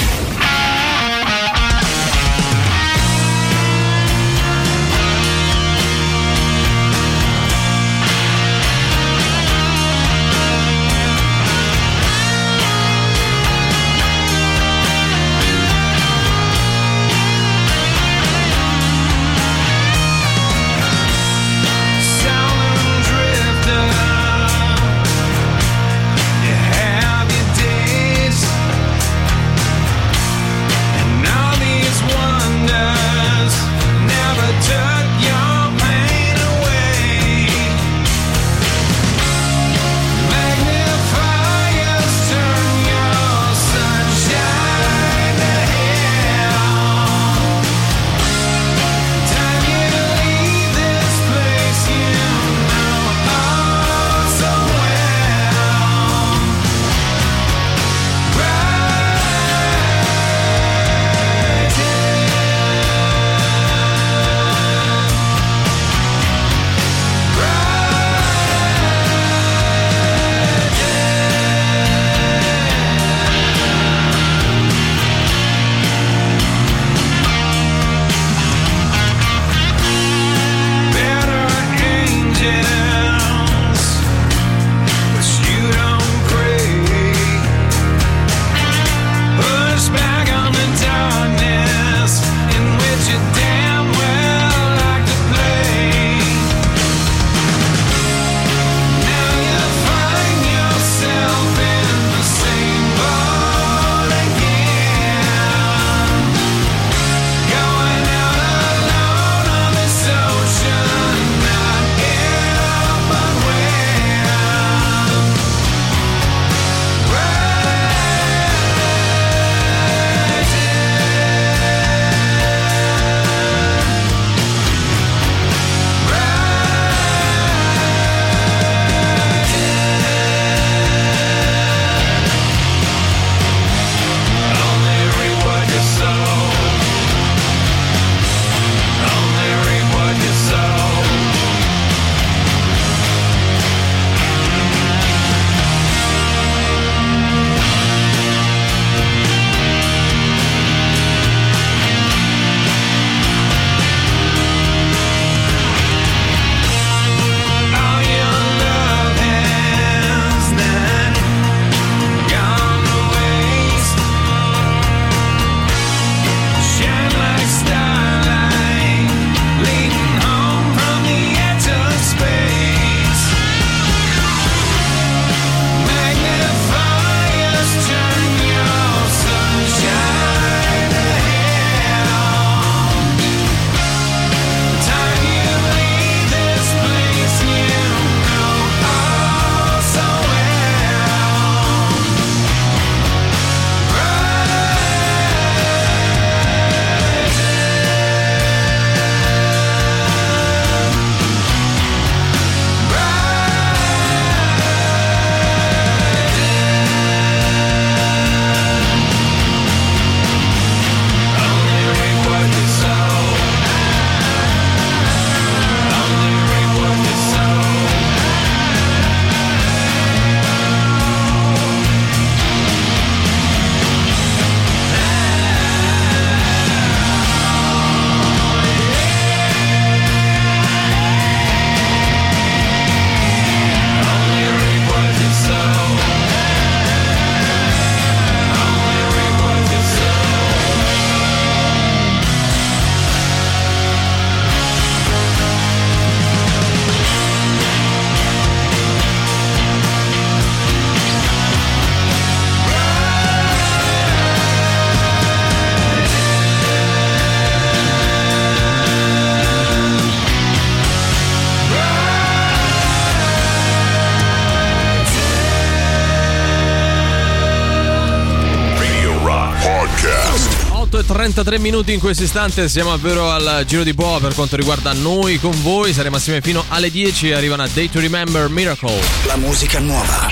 33 minuti in questo istante, siamo davvero al giro di boa per quanto riguarda noi con voi, saremo assieme fino alle 10 e arriva una Day to Remember Miracle. La musica nuova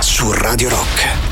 su Radio Rock.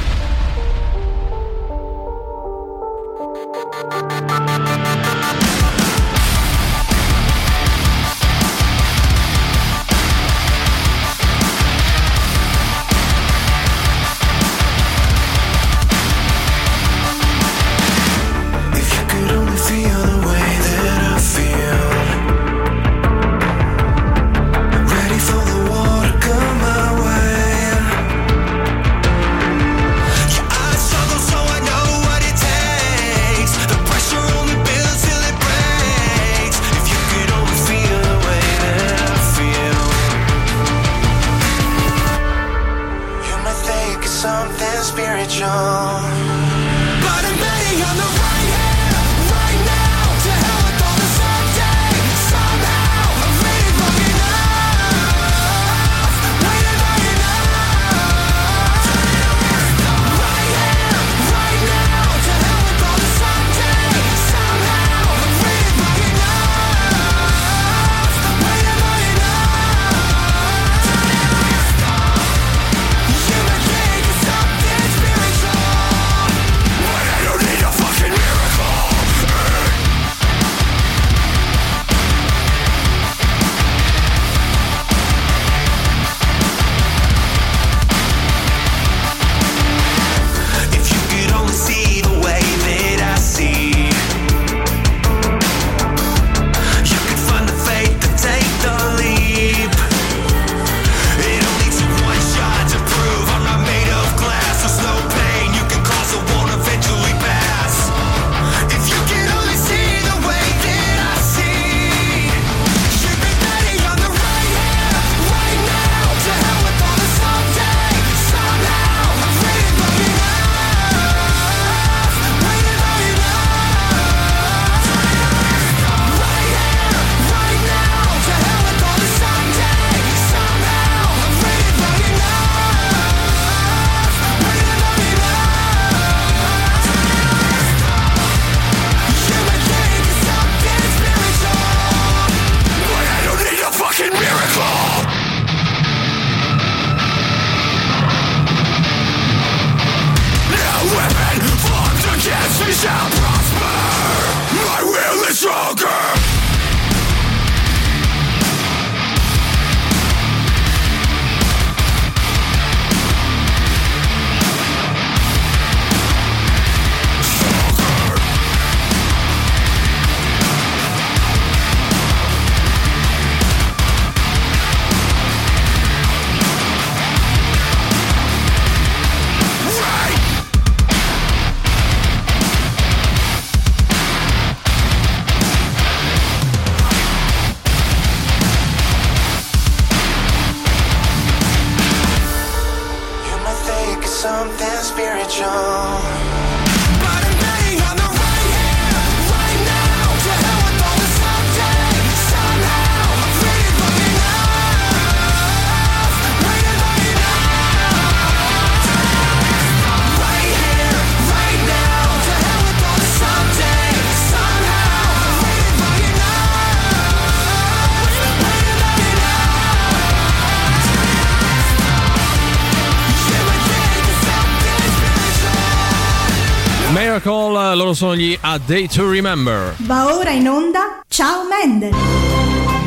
Loro sono gli A Day to Remember. Va ora in onda Ciao Mendel.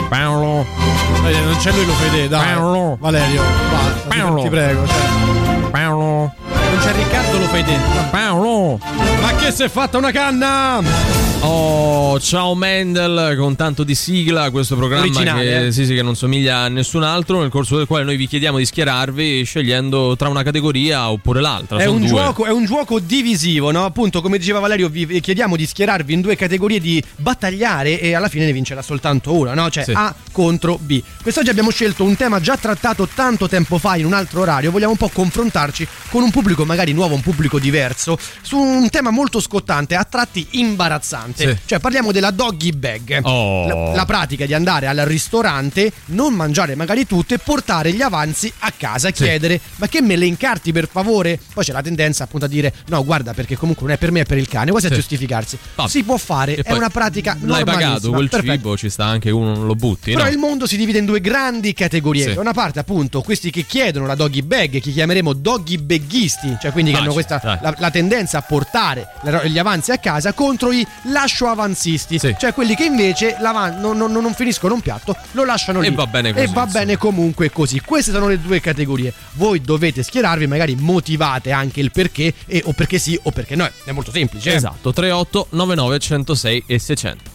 Paolo. Eh, non c'è lui lo fede, dai. Paolo. Valerio, basta, ti- Paolo. ti prego. Cioè. Paolo. Non c'è Riccardo lo fede. Paolo. Ma che si è fatta una canna? Oh, ciao Mendel, con tanto di sigla, questo programma che, eh. sì, sì, che non somiglia a nessun altro, nel corso del quale noi vi chiediamo di schierarvi scegliendo tra una categoria oppure l'altra. È un, gioco, è un gioco divisivo, no? Appunto, come diceva Valerio, vi chiediamo di schierarvi in due categorie, di battagliare e alla fine ne vincerà soltanto una, no? Cioè Sì. A contro B. Quest'oggi abbiamo scelto un tema già trattato tanto tempo fa in un altro orario. Vogliamo un po' confrontarci con un pubblico magari nuovo, un pubblico diverso, su un tema molto scottante, a tratti imbarazzante. Sì. Cioè parliamo della doggy bag. Oh. La, la pratica di andare al ristorante, non mangiare magari tutto e portare gli avanzi a casa, Sì. chiedere ma che me le incarti per favore? Poi c'è la tendenza appunto a dire no guarda perché comunque non è per me è per il cane, è Sì. giustificarsi. Vabbè. Si può fare, E è una pratica L'hai pagato quel Perfetto. cibo, ci sta anche uno non lo butti. Però no? il mondo si divide in due grandi categorie. Da una parte, appunto, questi che chiedono la doggy bag, che chiameremo doggy baghisti, cioè quindi che Ah, hanno questa, la, la tendenza a portare gli avanzi a casa, contro i lascio avanzisti, cioè quelli che invece non, non- non finiscono un piatto, lo lasciano E lì. va bene così, E va bene comunque così. Queste sono le due categorie. Voi dovete schierarvi, magari motivate anche il perché, e- o perché sì o perché no. È molto semplice. eh. Esatto, 38 99 106 e 600.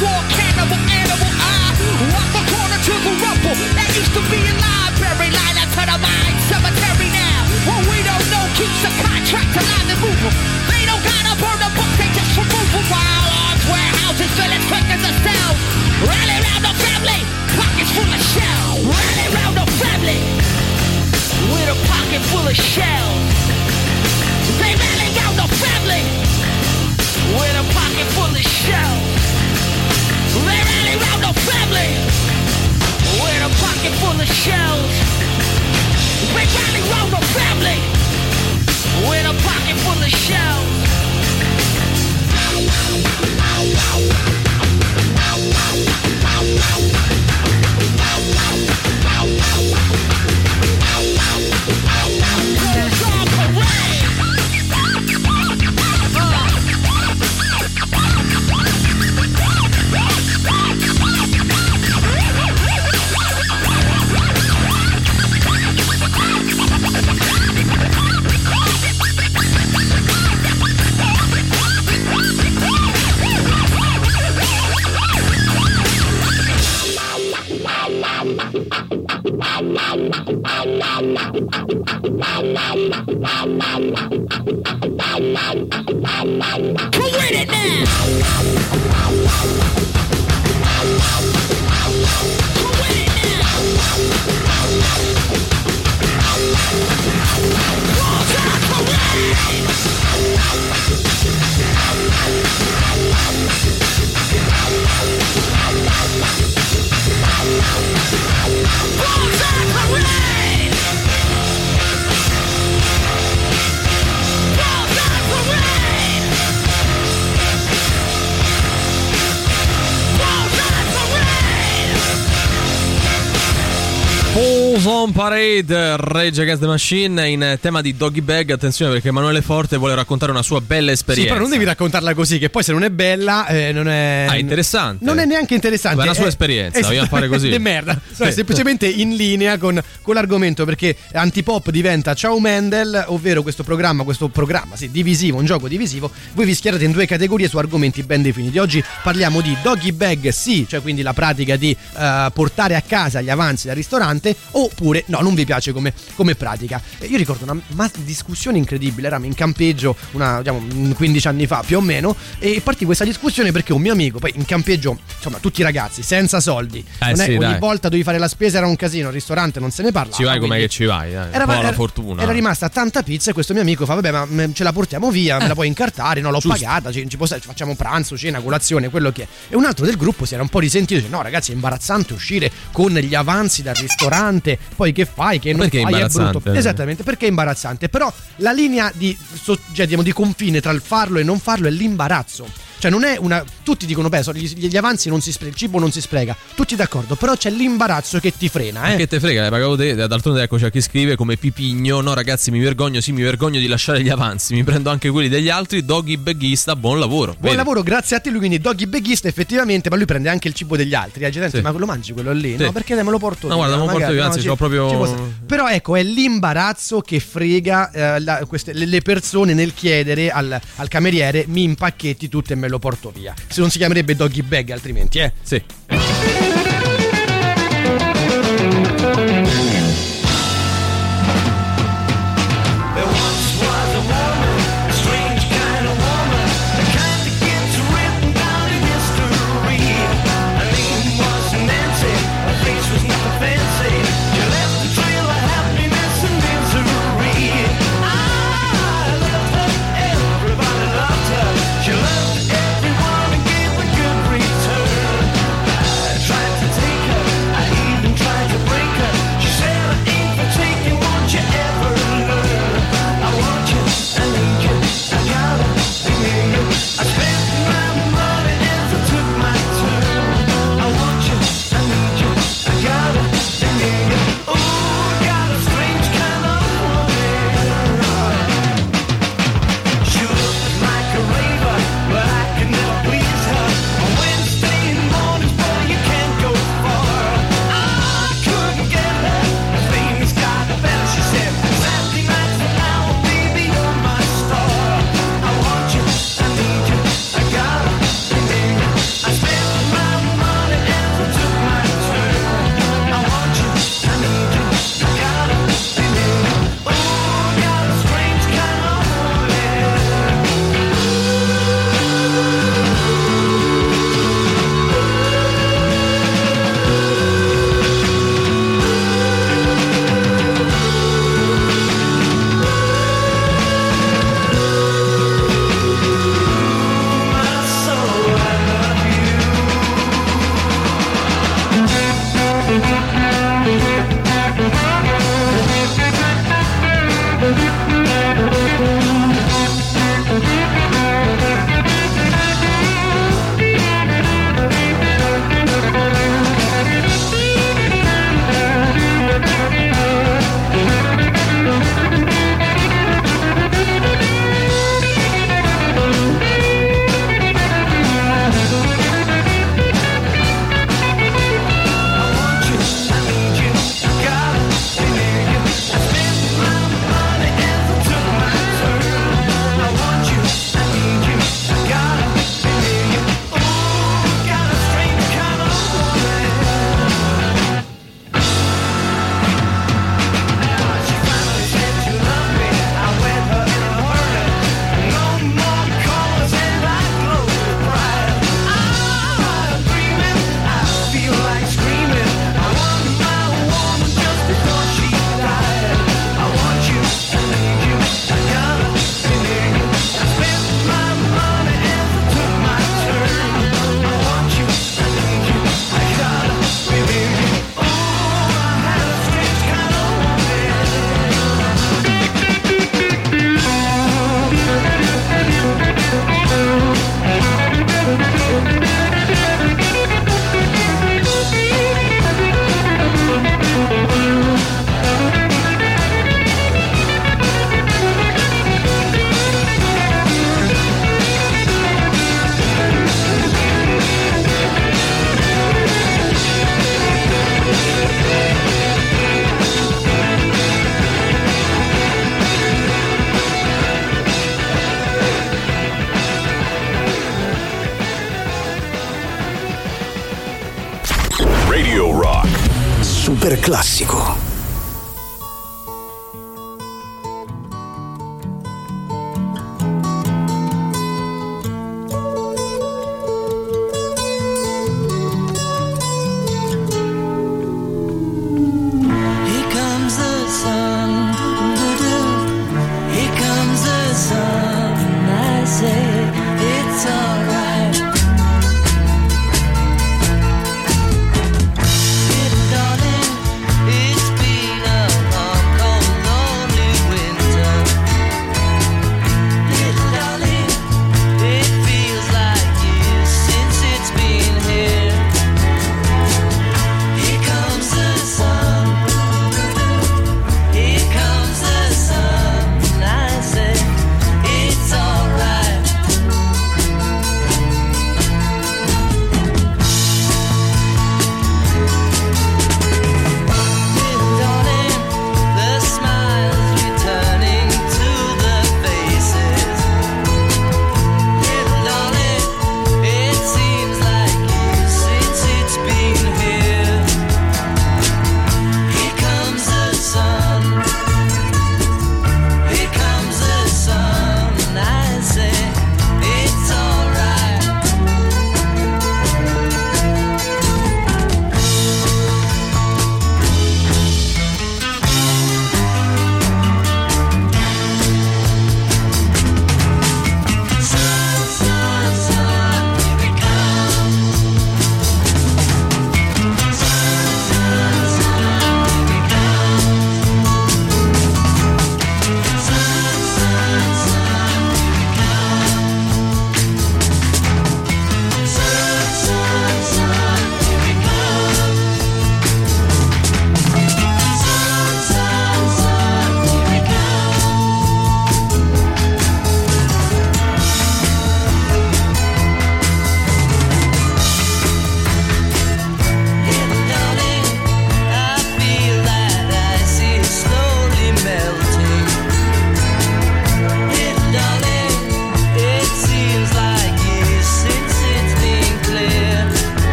war cannibal animal. I walk the corner to the rumble that used to be a library, line up to the mine cemetery now. What we don't know keeps the contract alive and moving. They don't gotta burn the book, they just remove them while arms warehouses filling triggers of cells. Rally round the family, pockets full of shells. Rally round the family with a pocket full of shells. They rally round the family with a pocket full of shells. Family with a pocket full of shells. Round the family with a pocket full of shells. Who Parade, Rage Against the Machine in tema di doggy bag. Attenzione perché Emanuele Forte vuole raccontare una sua bella Sì, esperienza. però non devi raccontarla così, che poi se non è bella, eh, non è. Ah, interessante. Non è neanche interessante. Ma è una sua È- esperienza, vogliamo fare così. Di merda. No, Sì. è semplicemente in linea con, con l'argomento perché Antipop diventa Ciao Mendel, ovvero questo programma, questo programma, sì, divisivo, un gioco divisivo. Voi vi schierate in due categorie su argomenti ben definiti. Oggi parliamo di doggy bag, sì, cioè quindi la pratica di eh, portare a casa gli avanzi dal ristorante, oppure no, non vi piace come, come pratica. E io ricordo una ma- discussione incredibile, eravamo in campeggio una, diciamo, 15 anni fa più o meno e partì questa discussione perché un mio amico, poi in campeggio, insomma, tutti i ragazzi, senza soldi, Eh sì, ogni dai. volta dovevi fare la spesa, era un casino, il ristorante non se ne parla. Ci vai com'è che ci vai, dai. po' la fortuna. Era rimasta tanta pizza e questo mio amico fa: Vabbè, ma mm, ce la portiamo via, me la puoi incartare? No, l'ho Giusto. pagata, ci, ci ci facciamo pranzo, cena, colazione, quello che è. E un altro del gruppo si era un po' risentito, dice: No, ragazzi, è imbarazzante uscire con gli avanzi dal ristorante, poi che fai? Che non Perché è fai? È imbarazzante? brutto. Esattamente, perché è imbarazzante. Però la linea di, cioè, diciamo, di confine tra il farlo e non farlo è l'imbarazzo. Cioè, non è una. Tutti dicono, beh, gli, gli avanzi non si spreca, il cibo non si spreca. Tutti d'accordo, però c'è l'imbarazzo che ti frena, eh. Che te frega, l'hai pagato te. D'altronde, ecco, c'è chi scrive come Pipigno. No, ragazzi, mi vergogno. Sì, mi vergogno di lasciare gli avanzi. Mi prendo anche quelli degli altri. Doggy beghista, buon lavoro. Buon Vedi? lavoro, grazie a te. Lui quindi doggy beghista, effettivamente, ma lui prende anche il cibo degli altri. La gente, Sì. ma lo mangi quello lì? Sì. No, perché me lo porto No, guarda, me lo porto io, anzi, ci- c'ho proprio-. Però ecco, è l'imbarazzo che frega eh, la- queste- le, le persone nel chiedere al, al cameriere mi impacchetti tutto e me lo porto via. Se non si chiamerebbe doggy bag altrimenti, eh? Sì.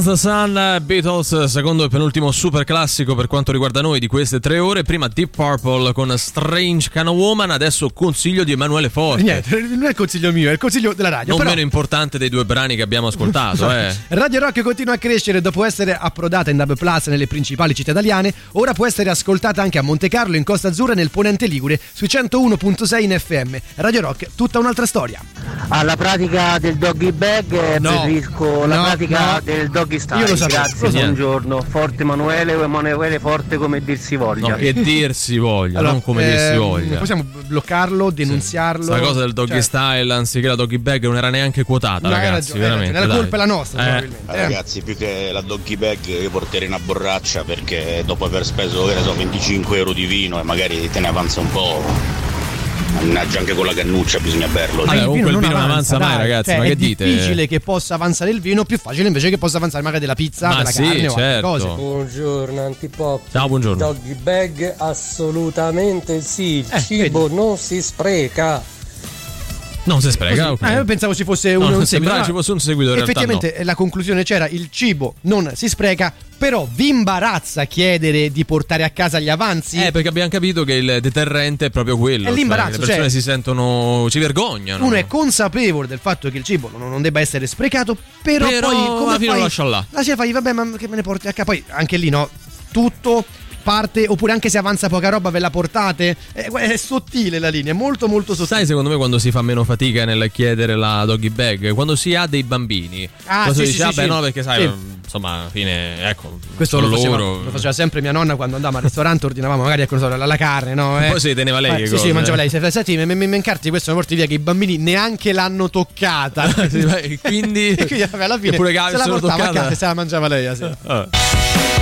Comes the Sun, Beatles, secondo e penultimo super classico per quanto riguarda noi di queste tre ore. Prima Deep Purple con Strange of Woman, adesso consiglio di Emanuele Forte. Niente, non è il consiglio mio, è il consiglio della radio. Non però... meno importante dei due brani che abbiamo ascoltato, eh. Radio Rock continua a crescere dopo essere approdata in DAB Plus nelle principali città italiane. Ora può essere ascoltata anche a Monte Carlo, in Costa Azzurra e nel Ponente Ligure sui 101.6 in FM. Radio Rock, tutta un'altra storia. Alla pratica del doggy bag eh, No. preferisco la No, pratica no. del doggy style. Io lo sapevo, Grazie, lo buongiorno. Forte Emanuele o Emanuele forte come dir si voglia. No, che dir si voglia, Allora, non come dir si ehm, voglia. Possiamo bloccarlo, denunziarlo. Sta cosa del doggy Cioè, style anziché la doggy bag non era neanche quotata, No, ragazzi. ragione, veramente. la colpa è la nostra, Eh. probabilmente. Eh, Ragazzi, più che la doggy bag io porterei una borraccia perché dopo aver speso, che ne so, 25 euro di vino e magari te ne avanza un po'. Mannaggia, anche con la cannuccia bisogna berlo. Ma il vino non avanza mai, ragazzi, Cioè, ma è che dite? difficile che possa avanzare il vino, più facile invece che possa avanzare magari della pizza, Ma della sì, carne o altre certo. cose. Buongiorno Antipop. Ciao, buongiorno. Doggy bag assolutamente sì, il cibo non si spreca. Non si spreca, Così. ok. Eh, io pensavo ci fosse No, un, seguito. sembrava ci fosse un seguito, Effettivamente la conclusione c'era: il cibo non si spreca, però vi imbarazza chiedere di portare a casa gli avanzi. Eh, perché abbiamo capito che il deterrente è proprio quello. È l'imbarazzo, cioè, le persone cioè- si sentono. ci vergognano. Uno è consapevole del fatto che il cibo non, non debba essere sprecato, però, Però poi come alla fine fai? lo lascia là. La si fai, vabbè, ma che me ne porti a casa? Poi anche lì, no? Tutto parte, oppure anche se avanza poca roba ve la portate. Eh, guarda, è sottile la linea, è molto molto sottile. Sai, secondo me, quando si fa meno fatica nel chiedere la doggy bag? Quando si ha dei bambini. Ah, Quando sì, si sì, dice, sì, vabbè, sì. no, perché sai, Sì. insomma, alla fine, ecco. Questo lo faceva, loro. lo faceva sempre mia nonna quando andavamo al ristorante, ordinavamo magari ecco, so, la, la carne, no? Eh. Poi se li teneva lei Eh, che sì, sì, mangiava eh. lei. Se- Senti, mi, mi incarti questo, mi porti via che i bambini neanche l'hanno toccata. Ma- quindi- quindi, alla fine pure che se la portava a toccata- casa e se la mangiava lei. eh, sì. Ah.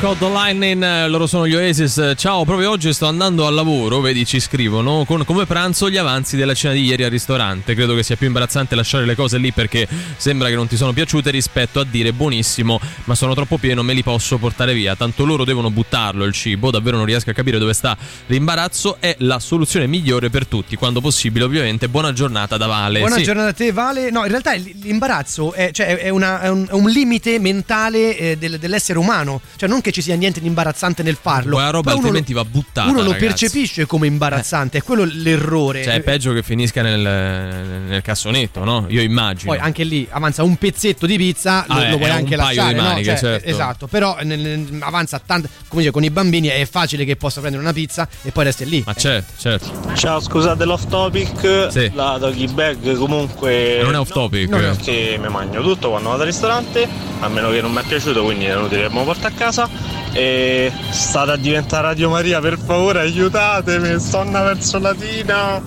Rock Lightning, eh, loro sono gli Oasis. Ciao, proprio oggi sto andando al lavoro, vedi, ci scrivono con come pranzo gli avanzi della cena di ieri al ristorante. Credo che sia più imbarazzante lasciare le cose lì perché sembra che non ti sono piaciute rispetto a dire buonissimo, ma sono troppo pieno, me li posso portare via. Tanto loro devono buttarlo il cibo, davvero non riesco a capire dove sta l'imbarazzo. È la soluzione migliore per tutti, quando possibile, ovviamente. Buona giornata da Vale. Buona Sì. giornata a te, Vale. No, in realtà l'imbarazzo è, cioè, è una- è un, è un limite mentale eh, del- dell'essere umano. Cioè, non che ci sia niente di imbarazzante nel farlo. Quella roba uno altrimenti lo, va buttata. Uno lo ragazzi. percepisce come imbarazzante, è quello l'errore. Cioè, è peggio che finisca nel, nel cassonetto, no? Io immagino. Poi anche lì avanza un pezzetto di pizza, lo, Ah, lo eh, puoi è un anche paio lasciare. di no? maniche, Cioè, certo. Esatto, però nel- nel- avanza tanto. Come dice, con i bambini è facile che possa prendere una pizza e poi resti lì. Ma certo, certo. Ciao, scusate l'off topic. La doggy bag comunque. Non è off topic. No, perché mi mangio tutto quando vado al ristorante, a meno che non mi è piaciuto, quindi è inutile che me lo porto a casa. E state a diventare Radio Maria, per favore, aiutatemi, sonna verso Latina.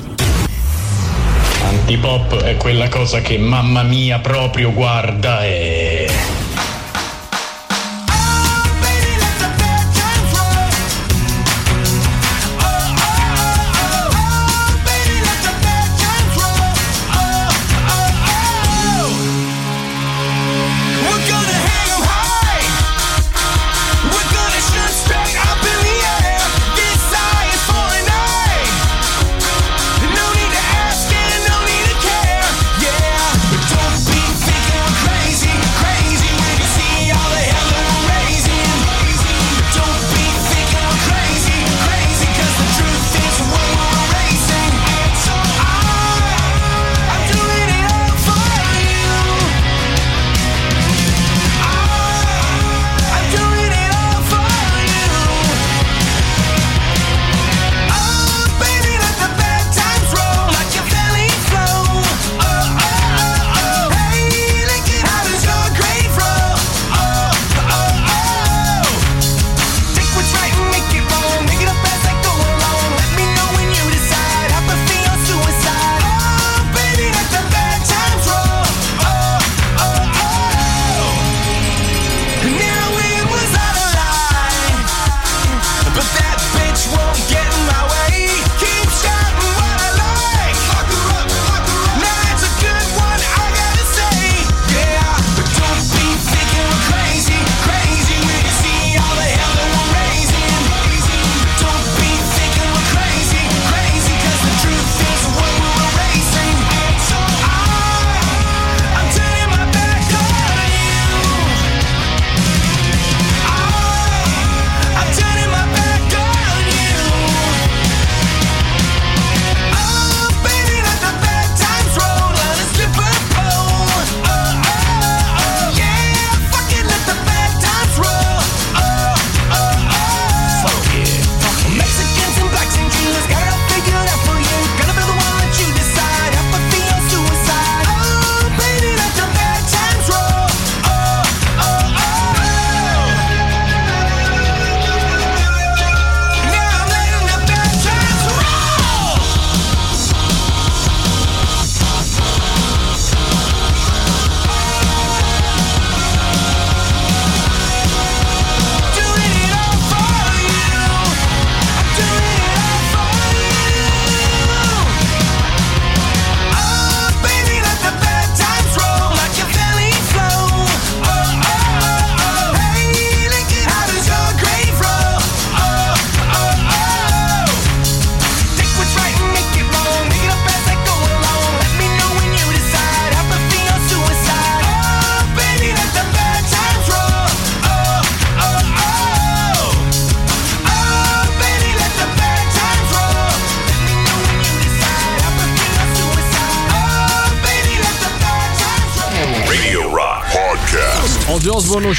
Antipop è quella cosa che mamma mia proprio guarda e...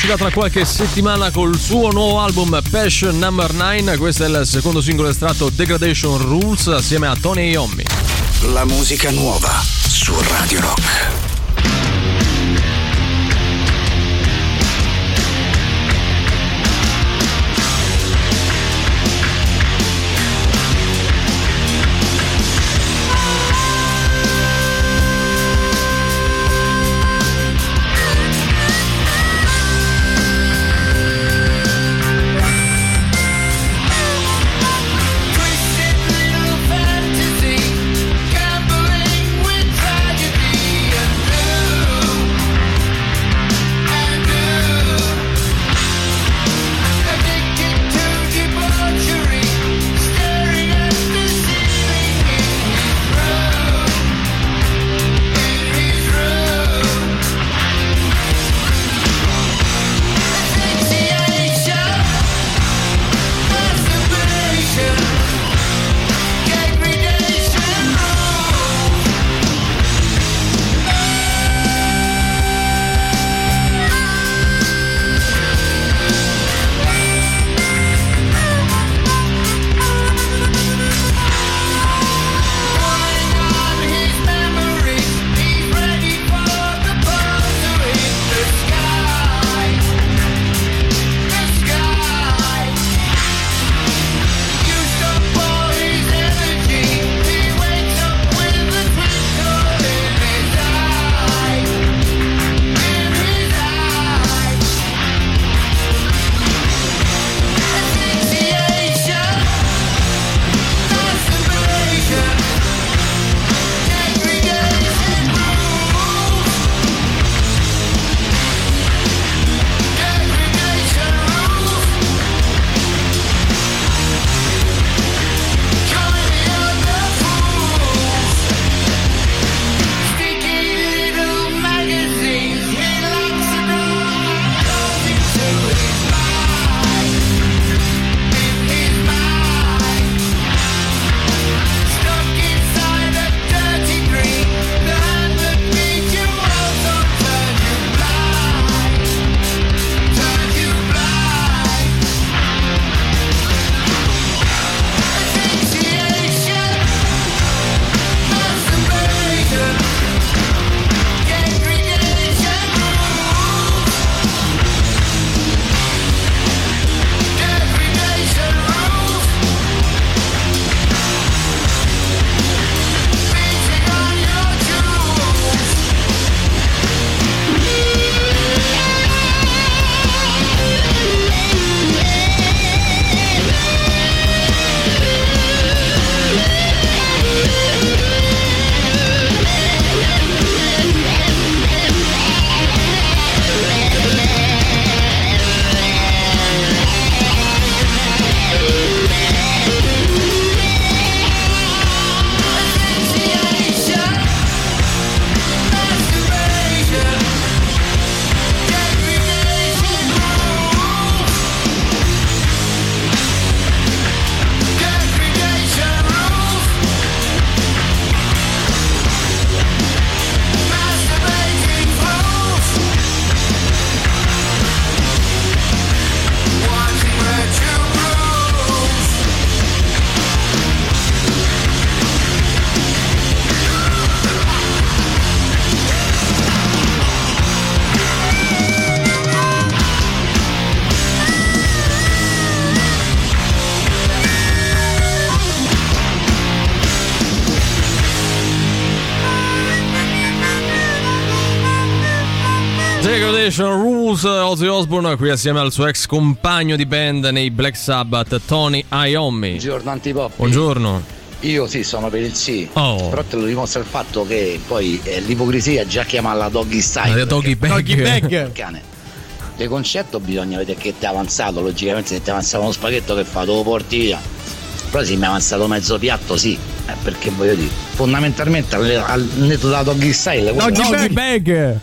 uscirà tra qualche settimana col suo nuovo album Passion Number 9. Questo è il secondo singolo estratto Degradation Rules assieme a Tony Iommi. La musica nuova su Radio Rock. Degradation Rules, Ozzy Osbourne qui assieme al suo ex compagno di band nei Black Sabbath, Tony Iommi. Buongiorno Antipop. Buongiorno. Io sì, sono per il sì. Oh. Però te lo dimostra il fatto che poi eh, l'ipocrisia già chiamarla doggy style. La doggy bag. Doggy bag. Cane. Del concetto bisogna vedere che ti è avanzato, logicamente se ti è avanzato uno spaghetto che fa, te lo porti via. Però se mi è avanzato mezzo piatto sì, eh, perché voglio dire, fondamentalmente al, al netto della doggy style quello- Doggy bag.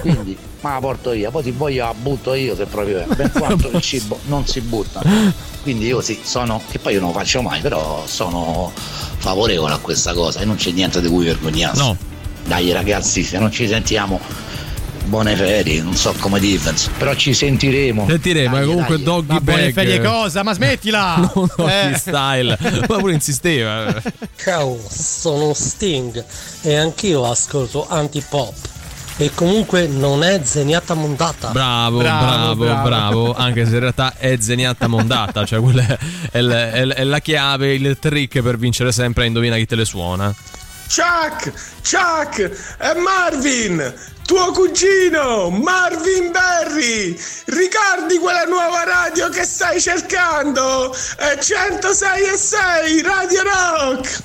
quindi ma la porto via, poi ti voglio la butto io se proprio è. Ben quanto il cibo non si butta. Quindi io sì, sono, che poi io non lo faccio mai, però sono favorevole a questa cosa e non c'è niente di cui vergognarsi. No. Dai ragazzi, se non ci sentiamo, buone ferie, non so come dirvens, però ci sentiremo. Sentiremo, eh, comunque Doggy Ma Bag. buone ferie cosa? Ma smettila! No, Doggy Eh. Style. Ma pure insisteva. Ciao, sono Sting e anch'io ascolto antipop. E comunque non è zeniata mondata. Bravo, bravo, bravo, Anche se in realtà è zeniatta mondata. Cioè, quella è, è è è la chiave, il trick per vincere sempre a indovina chi te le suona. Chuck, Chuck, è Marvin, tuo cugino, Marvin Berry. Ricordi quella nuova radio che stai cercando? È 106 e 6 Radio Rock.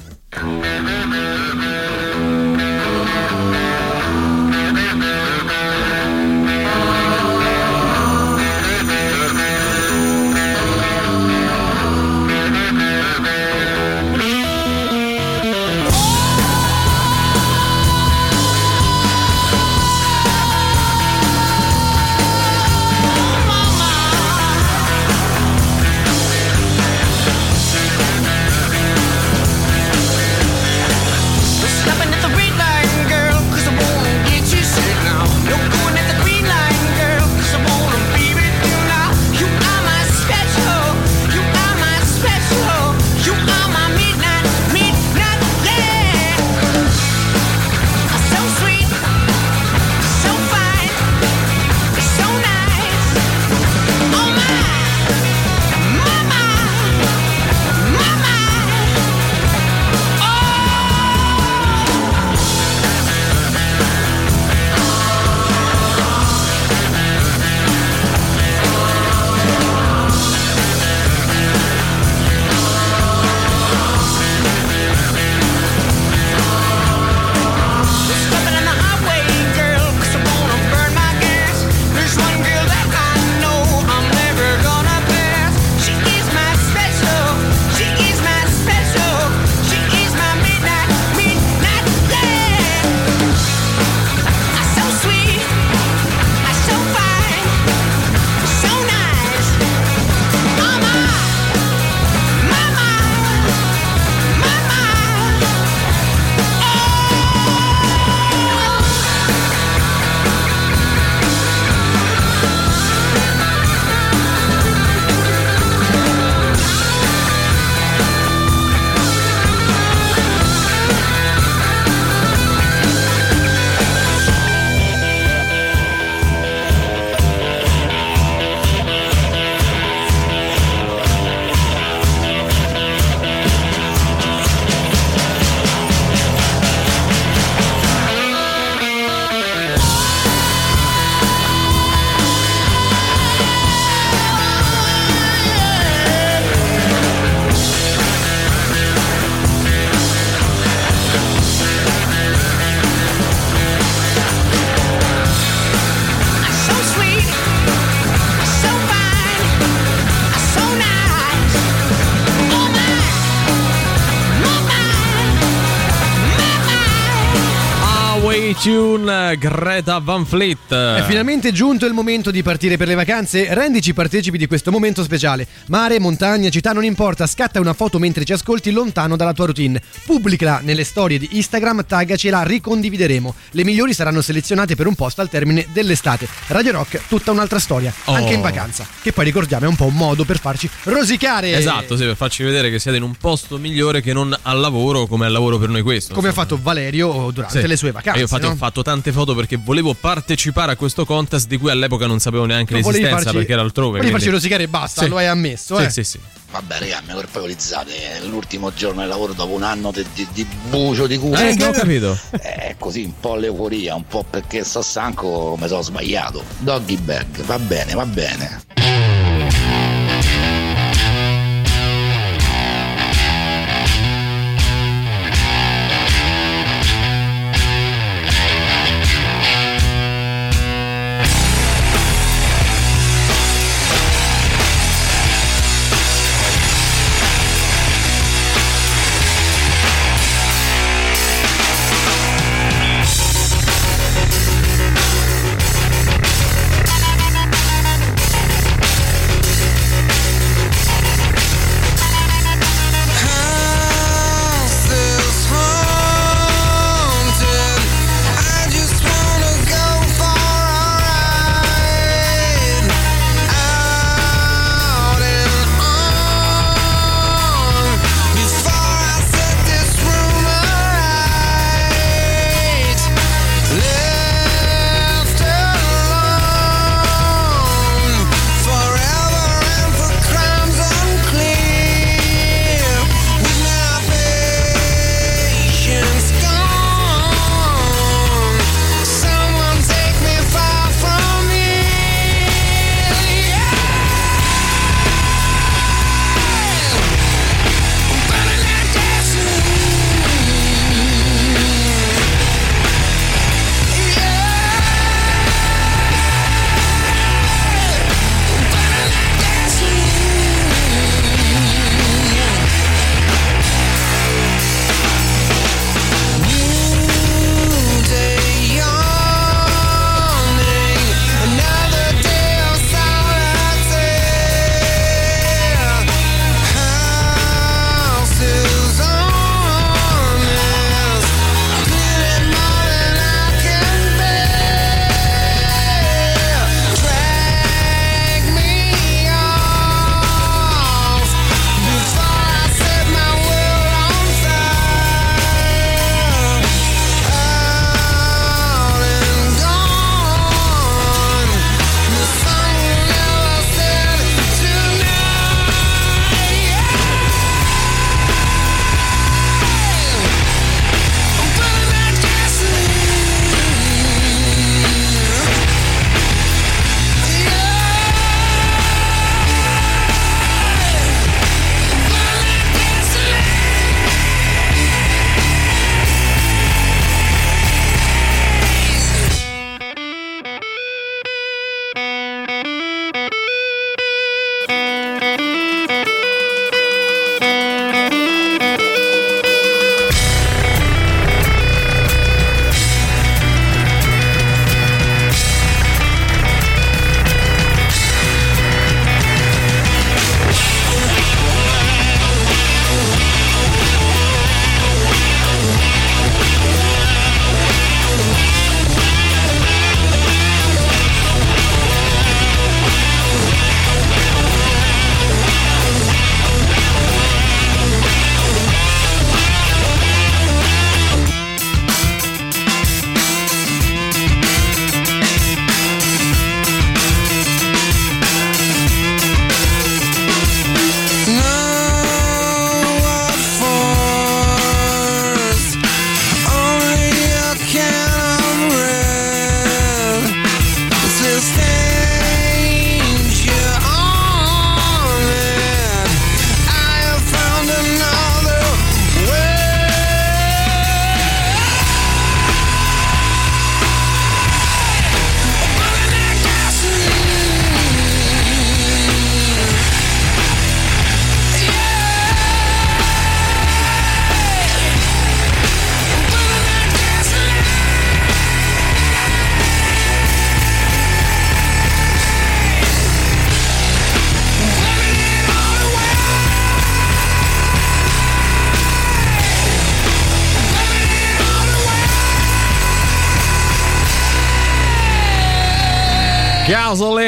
Greta Van Fleet. È finalmente giunto il momento di partire per le vacanze. Rendici partecipi di questo momento speciale. Mare, montagna, città, non importa. Scatta una foto mentre ci ascolti lontano dalla tua routine. Pubblicala nelle storie di Instagram, taggaci e la ricondivideremo. Le migliori saranno selezionate per un post al termine dell'estate. Radio Rock, tutta un'altra storia, Oh. anche in vacanza. Che poi ricordiamo è un po' un modo per farci rosicare. Esatto, sì, per farci vedere che siete in un posto migliore che non al lavoro come al lavoro per noi questo. Come ha insomma. fatto Valerio durante Sì. le sue vacanze. E io infatti no? ho fatto tante foto perché volevo partecipare a questo contest di cui all'epoca non sapevo neanche Non volevi l'esistenza farci- perché era altrove. volevi farci quindi- rosicare e basta, Sì. lo hai ammesso, Sì, eh. sì, sì. Vabbè, raga, mi colpevolizzate. L'ultimo giorno di lavoro dopo un anno di, di, di bucio di culo. Eh, che ho capito. È così, un po' l'euforia, un po' perché sto stanco, mi sono sbagliato. Doggy bag, va bene, va bene.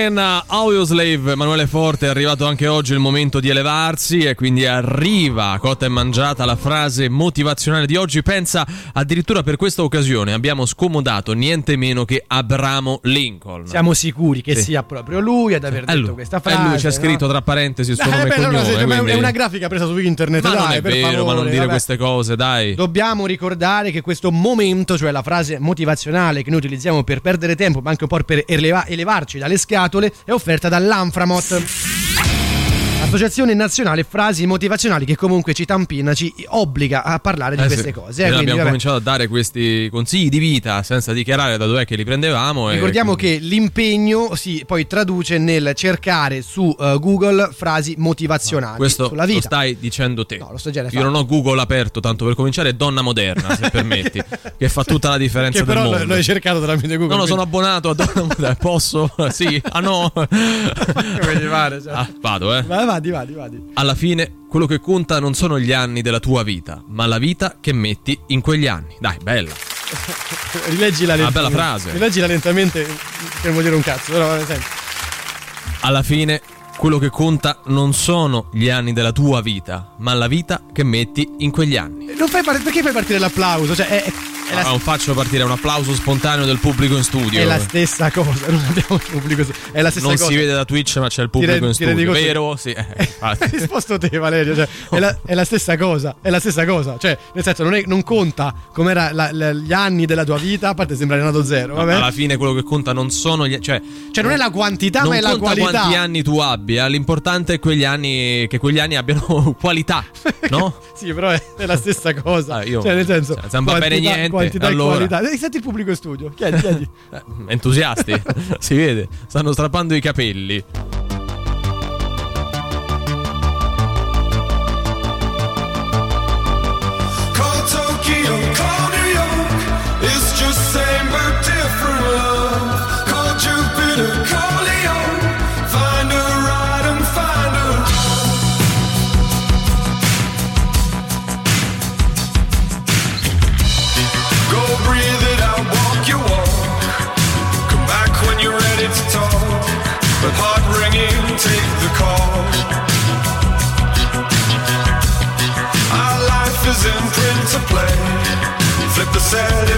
ένα Audioslave, Emanuele Forte, è arrivato anche oggi il momento di elevarsi e quindi arriva cotta e mangiata la frase motivazionale di oggi. Pensa addirittura per questa occasione abbiamo scomodato niente meno che Abramo Lincoln. Siamo sicuri che Sì. sia proprio lui ad aver detto lui. questa frase. lui, c'è no? scritto tra parentesi il suo Eh, nome beh, e allora, cognome. se- ma è quindi- una grafica presa su internet, Ma dai, non è vero, ma favore, non dire vabbè. queste cose, dai. Dobbiamo ricordare che questo momento, cioè la frase motivazionale che noi utilizziamo per perdere tempo, ma anche un po' per eleva- elevarci dalle scatole, è offerta dall'Anframot. Associazione Nazionale Frasi Motivazionali che comunque ci tampina, ci obbliga a parlare di Eh sì. queste cose. eh, Noi quindi, abbiamo vabbè. cominciato a dare questi consigli di vita senza dichiarare da dov'è che li prendevamo. e Ricordiamo quindi- che l'impegno si poi traduce nel cercare su eh, Google frasi motivazionali Questo sulla lo stai dicendo te. lo sto già Io non ho Google aperto, tanto per cominciare, donna moderna, se permetti, che fa tutta la differenza Che del però mondo. lo hai cercato tramite Google. No, no, sono abbonato a donna moderna. Posso? Sì. Ah no. Come ti pare, cioè. Ah, vado, eh. Vai, vadi, vadi, vadi. Alla fine, quello che conta non sono gli anni della tua vita, ma la vita che metti in quegli anni. Dai, bella. Rileggila Una lentamente. bella frase. Rileggila lentamente per non dire un cazzo, però vabbè, senti. Alla fine, quello che conta non sono gli anni della tua vita, ma la vita che metti in quegli anni. Non fai par- perché fai partire l'applauso? Cioè, è la, Ah, non faccio partire un applauso spontaneo del pubblico in studio. è la stessa cosa. Non abbiamo il pubblico. È la stessa non cosa. si vede da Twitch, ma c'è il pubblico re- in studio. conto- Vero? Sì. eh, infatti. Hai risposto te, Valerio. Cioè, è, la, è la stessa cosa. È la stessa cosa. Cioè, nel senso, non, è- non conta com'era la- la- gli anni della tua vita. A parte sembrare nato zero. Vabbè. Alla fine quello che conta non sono gli cioè, Cioè, non è la quantità, non ma è la conta qualità. quanti anni tu abbia, l'importante è quegli anni che quegli anni abbiano qualità, no? Sì, però è, è la stessa cosa. Ah, io- cioè, nel senso, se non va bene niente, quantità e allora- qualità. Eh, Senti il pubblico studio. Chiedi, chiedi. Eh, Entusiasti, si vede, stanno strappando i capelli.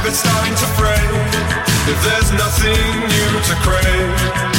If it's starting to fray. If there's nothing new to crave.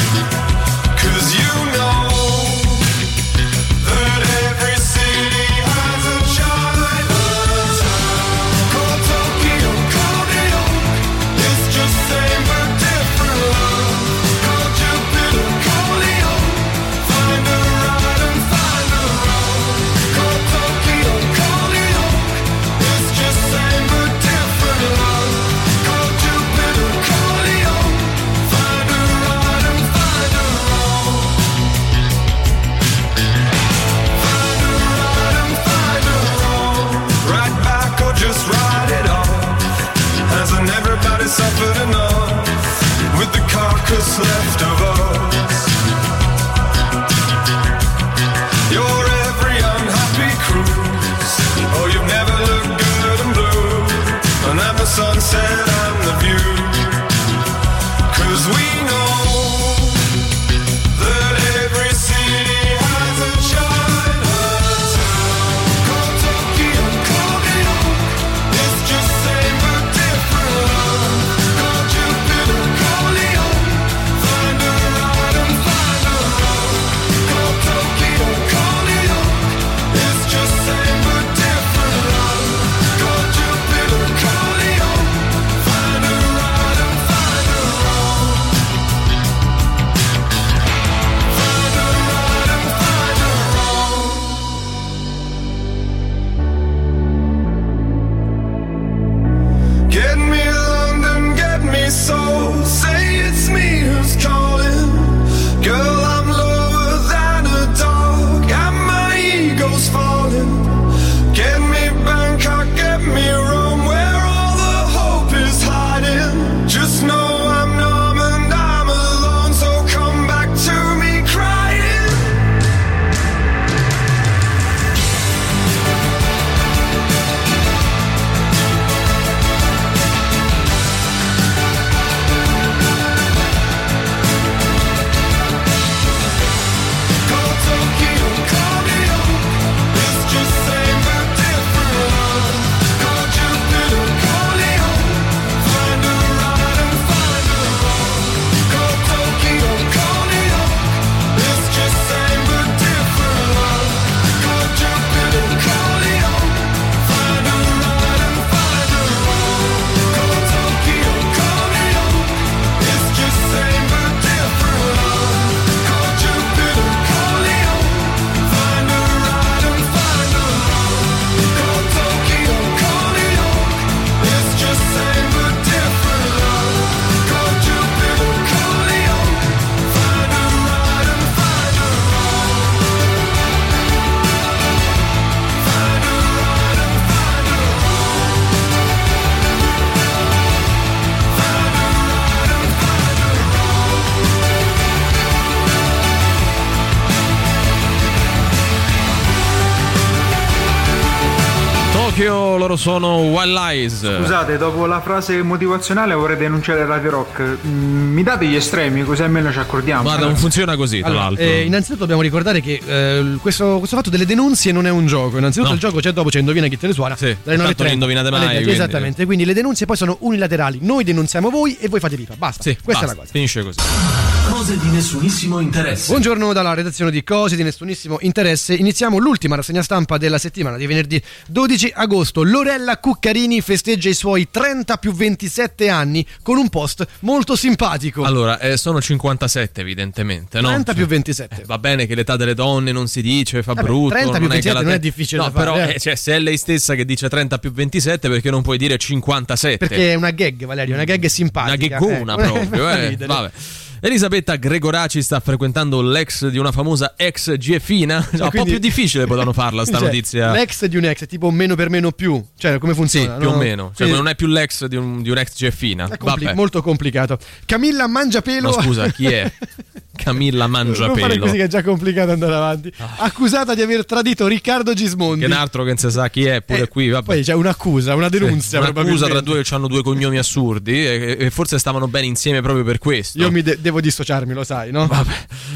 Loro sono Wild Eyes. Scusate, dopo la frase motivazionale vorrei denunciare Radio Rock. Mm, mi date gli estremi così almeno ci accordiamo. Guarda, non funziona così, tra Allora, l'altro. eh, innanzitutto dobbiamo ricordare che eh, questo, questo fatto delle denunzie non è un gioco. Innanzitutto No. il gioco c'è dopo, c'è indovina chi te le suona. dalle tanto 9.30 non indovinate mai, alle 10. quindi- Esattamente, quindi le denunzie poi sono unilaterali. Noi denunziamo voi e voi fate FIFA. Basta. Sì, Questa basta, è la cosa. Finisce così. Cose di nessunissimo interesse. Buongiorno dalla redazione di Cose di nessunissimo interesse. Iniziamo l'ultima rassegna stampa della settimana di venerdì 12 agosto. Lorella Cuccarini festeggia i suoi 30 più 27 anni con un post molto simpatico. Allora, eh, sono 57 evidentemente, no? 30 più 27. Eh, va bene che l'età delle donne non si dice, fa Vabbè, brutto. 30 più non è che 27 la non è difficile No, da fare, però eh. eh, cioè, se è lei stessa che dice 30 più 27 perché non puoi dire 57? Perché è una gag, Valerio, una gag simpatica. Una gheggona Eh, proprio, eh. Vabbè. Elisabetta Gregoraci sta frequentando l'ex di una famosa ex GFina. un po' più difficile potevano farla sta Cioè, notizia. L'ex di un ex tipo meno per meno più. Cioè, come Sì, funziona? più no? o meno. Cioè, Quindi non è più l'ex di un, di un ex GFina. è compli- Vabbè. molto complicato. Camilla Mangiapelo. No, scusa, chi è? Camilla Non fare Mangiapelo. così che è già complicato andare avanti. Accusata di aver tradito Riccardo Gismondi. Che un altro che non si sa chi è, pure Eh, qui. Vabbè. Poi c'è un'accusa, una denuncia. Un'accusa probabilmente. tra due che hanno due cognomi assurdi e, e forse stavano bene insieme proprio per questo. Io mi de- devo dissociarmi, lo sai, no?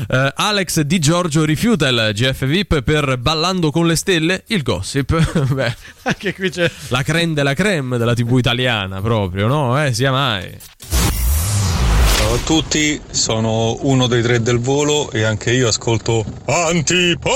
Eh, Alex Di Giorgio rifiuta il GF VIP per Ballando con le stelle, il gossip. Beh, Anche qui c'è. la creme della creme della TV italiana proprio, no? Eh, sia mai. Ciao a tutti, sono uno dei tre del volo e anche io ascolto Antipop!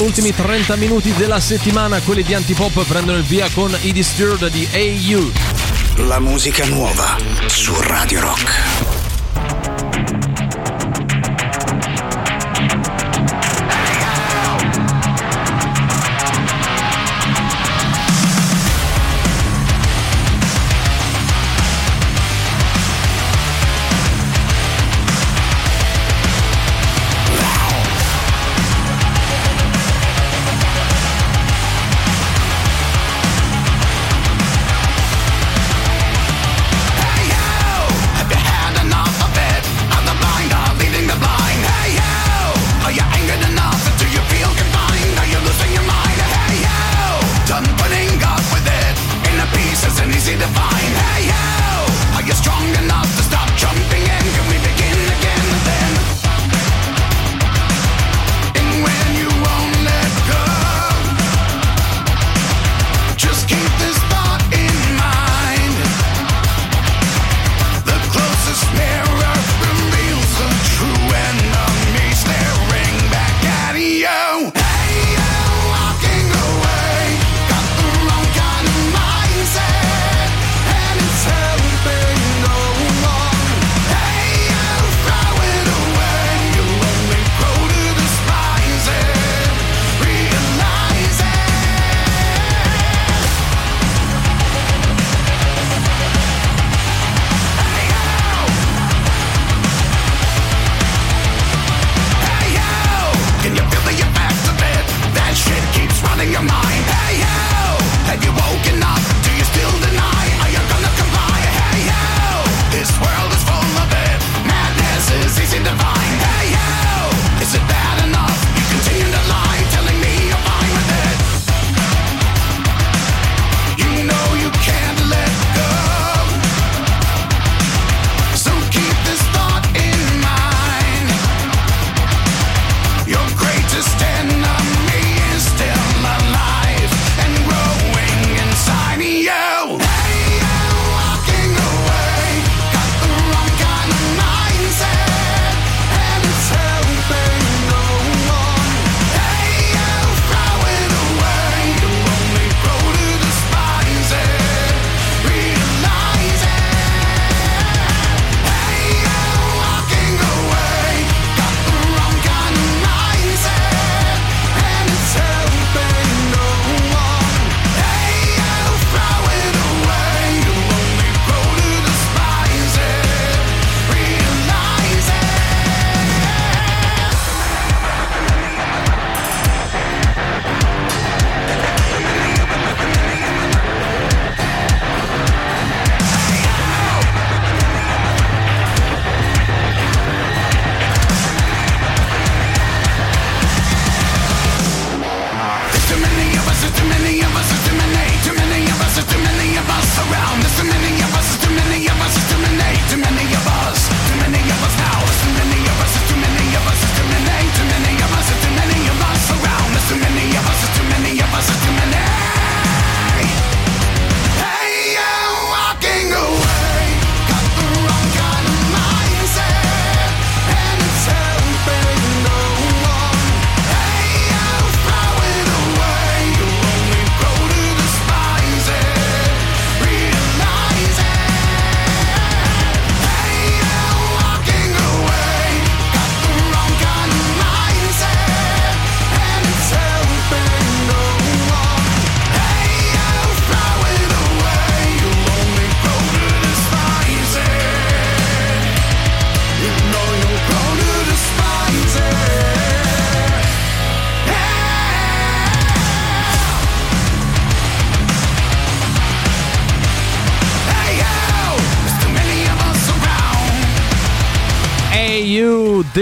ultimi 30 minuti della settimana quelli di Antipop prendono il via con i Disturbed di AU. La musica nuova su Radio Rock.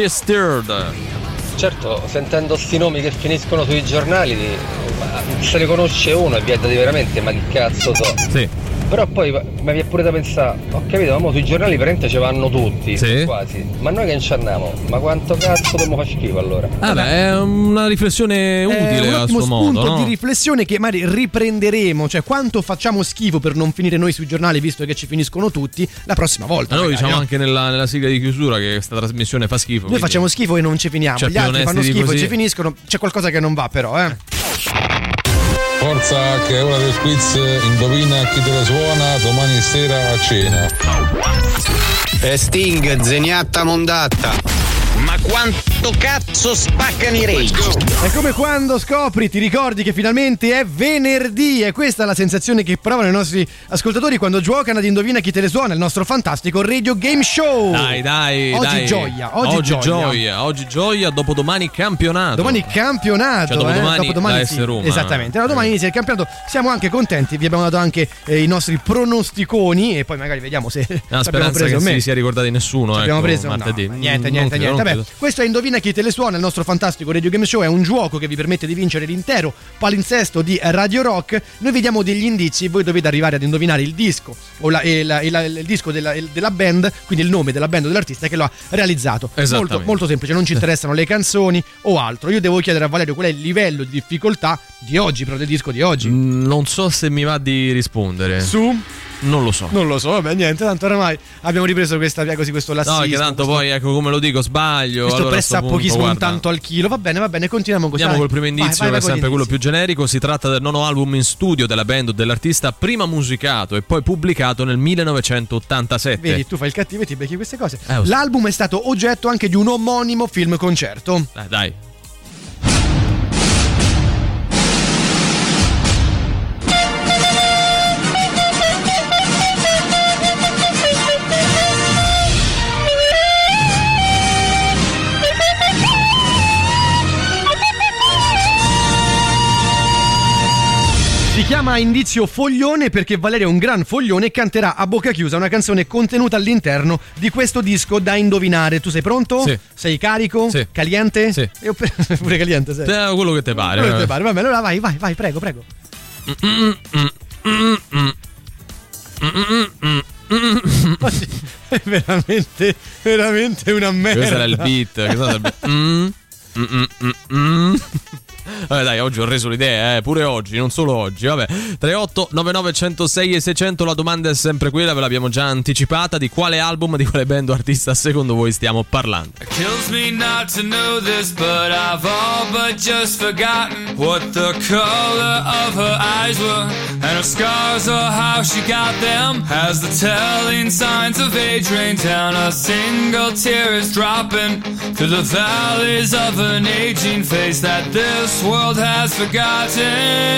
Bastard. Certo, sentendo questi nomi che finiscono sui giornali, se ne conosce uno e viaggia veramente, ma che cazzo so. Sì. Però poi mi viene pure da pensare, ho capito, ma mo sui giornali veramente ci vanno tutti, Sì. quasi. Ma noi che non ci andiamo? Ma quanto cazzo dobbiamo fare schifo allora? Ah, beh, è una riflessione utile un a suo modo, no? di riflessione che magari riprenderemo, cioè quanto facciamo schifo per non finire noi sui giornali visto che ci finiscono tutti la prossima volta. Ma noi diciamo no? anche nella, nella sigla di chiusura che questa trasmissione fa schifo. Noi quindi- facciamo schifo e non ci finiamo, Cioè, gli altri fanno schifo e ci finiscono, c'è qualcosa che non va però, eh. Forza che è ora del quiz, indovina chi te la suona domani sera a cena. E Sting, zeniatta mondatta. Ma quanto cazzo spaccano i rage? È come quando scopri, ti ricordi che finalmente è venerdì e questa è la sensazione che provano i nostri ascoltatori quando giocano ad Indovina chi te le suona, il nostro fantastico Radio Game Show. Dai, dai, Oggi dai. gioia, oggi, gioia. gioia, oggi gioia, dopodomani campionato. Domani campionato, Cioè, dopodomani eh? dopodomani la sì, Roma. Esattamente, allora, domani inizia il campionato. Siamo anche contenti, vi abbiamo dato anche eh, i nostri pronosticoni e poi magari vediamo se È una abbiamo speranza preso che non si sia ricordato di nessuno. Ci abbiamo ecco, preso martedì. no, niente, Mm, niente, credo, niente. Vabbè, questo è Indovina chi te le suona, il nostro fantastico Radio Game Show. È un gioco che vi permette di vincere l'intero palinsesto di Radio Rock. Noi vi diamo degli indizi e voi dovete arrivare ad indovinare il disco o la- e la- e la- il disco della, della band, quindi il nome della band o dell'artista che lo ha realizzato. Molto, molto semplice, non ci interessano le canzoni o altro. Io devo chiedere a Valerio qual è il livello di difficoltà di oggi, però del disco di oggi. Mm, Non so se mi va di rispondere. Su? Non lo so. Non lo so, vabbè, niente, tanto oramai abbiamo ripreso questa via così questo lassismo. No, che tanto questo- poi, ecco come lo dico, sbaglio. questo allora a pressa sto punto, pochismo un tanto al chilo. Va bene, va bene, continuiamo così. Andiamo dai. col primo indizio, vai, vai che è sempre quello più generico. Si tratta del nono album in studio della band o dell'artista, prima musicato e poi pubblicato nel 1987. Vedi, tu fai il cattivo e ti becchi queste cose. Eh. L'album è stato oggetto anche di un omonimo film concerto. Dai, dai. Chiama Indizio Foglione perché Valerio è un gran foglione e canterà a bocca chiusa una canzone contenuta all'interno di questo disco da indovinare. Tu sei pronto? Sì. Sei carico? Sì. Caliente? Sì. Io pure caliente sei. Eh, quello che te pare. Quello che ti pare. Va bene, allora vai, vai, vai, prego, prego. Oggi è veramente, veramente una merda. Questo era il beat. Questo era il beat. Vabbè dai, oggi ho reso l'idea, eh, pure oggi, non solo oggi. Vabbè, 38 99 106 e 600, la domanda è sempre quella, ve l'abbiamo già anticipata, di quale album, di quale band o artista secondo voi stiamo parlando? Kills me not to know this, but I've all but just forgotten what the color of her eyes were, and her scars or how she got them. As the telling signs of age rain down, a single tear is dropping through the valleys of an aging face that this world has forgotten.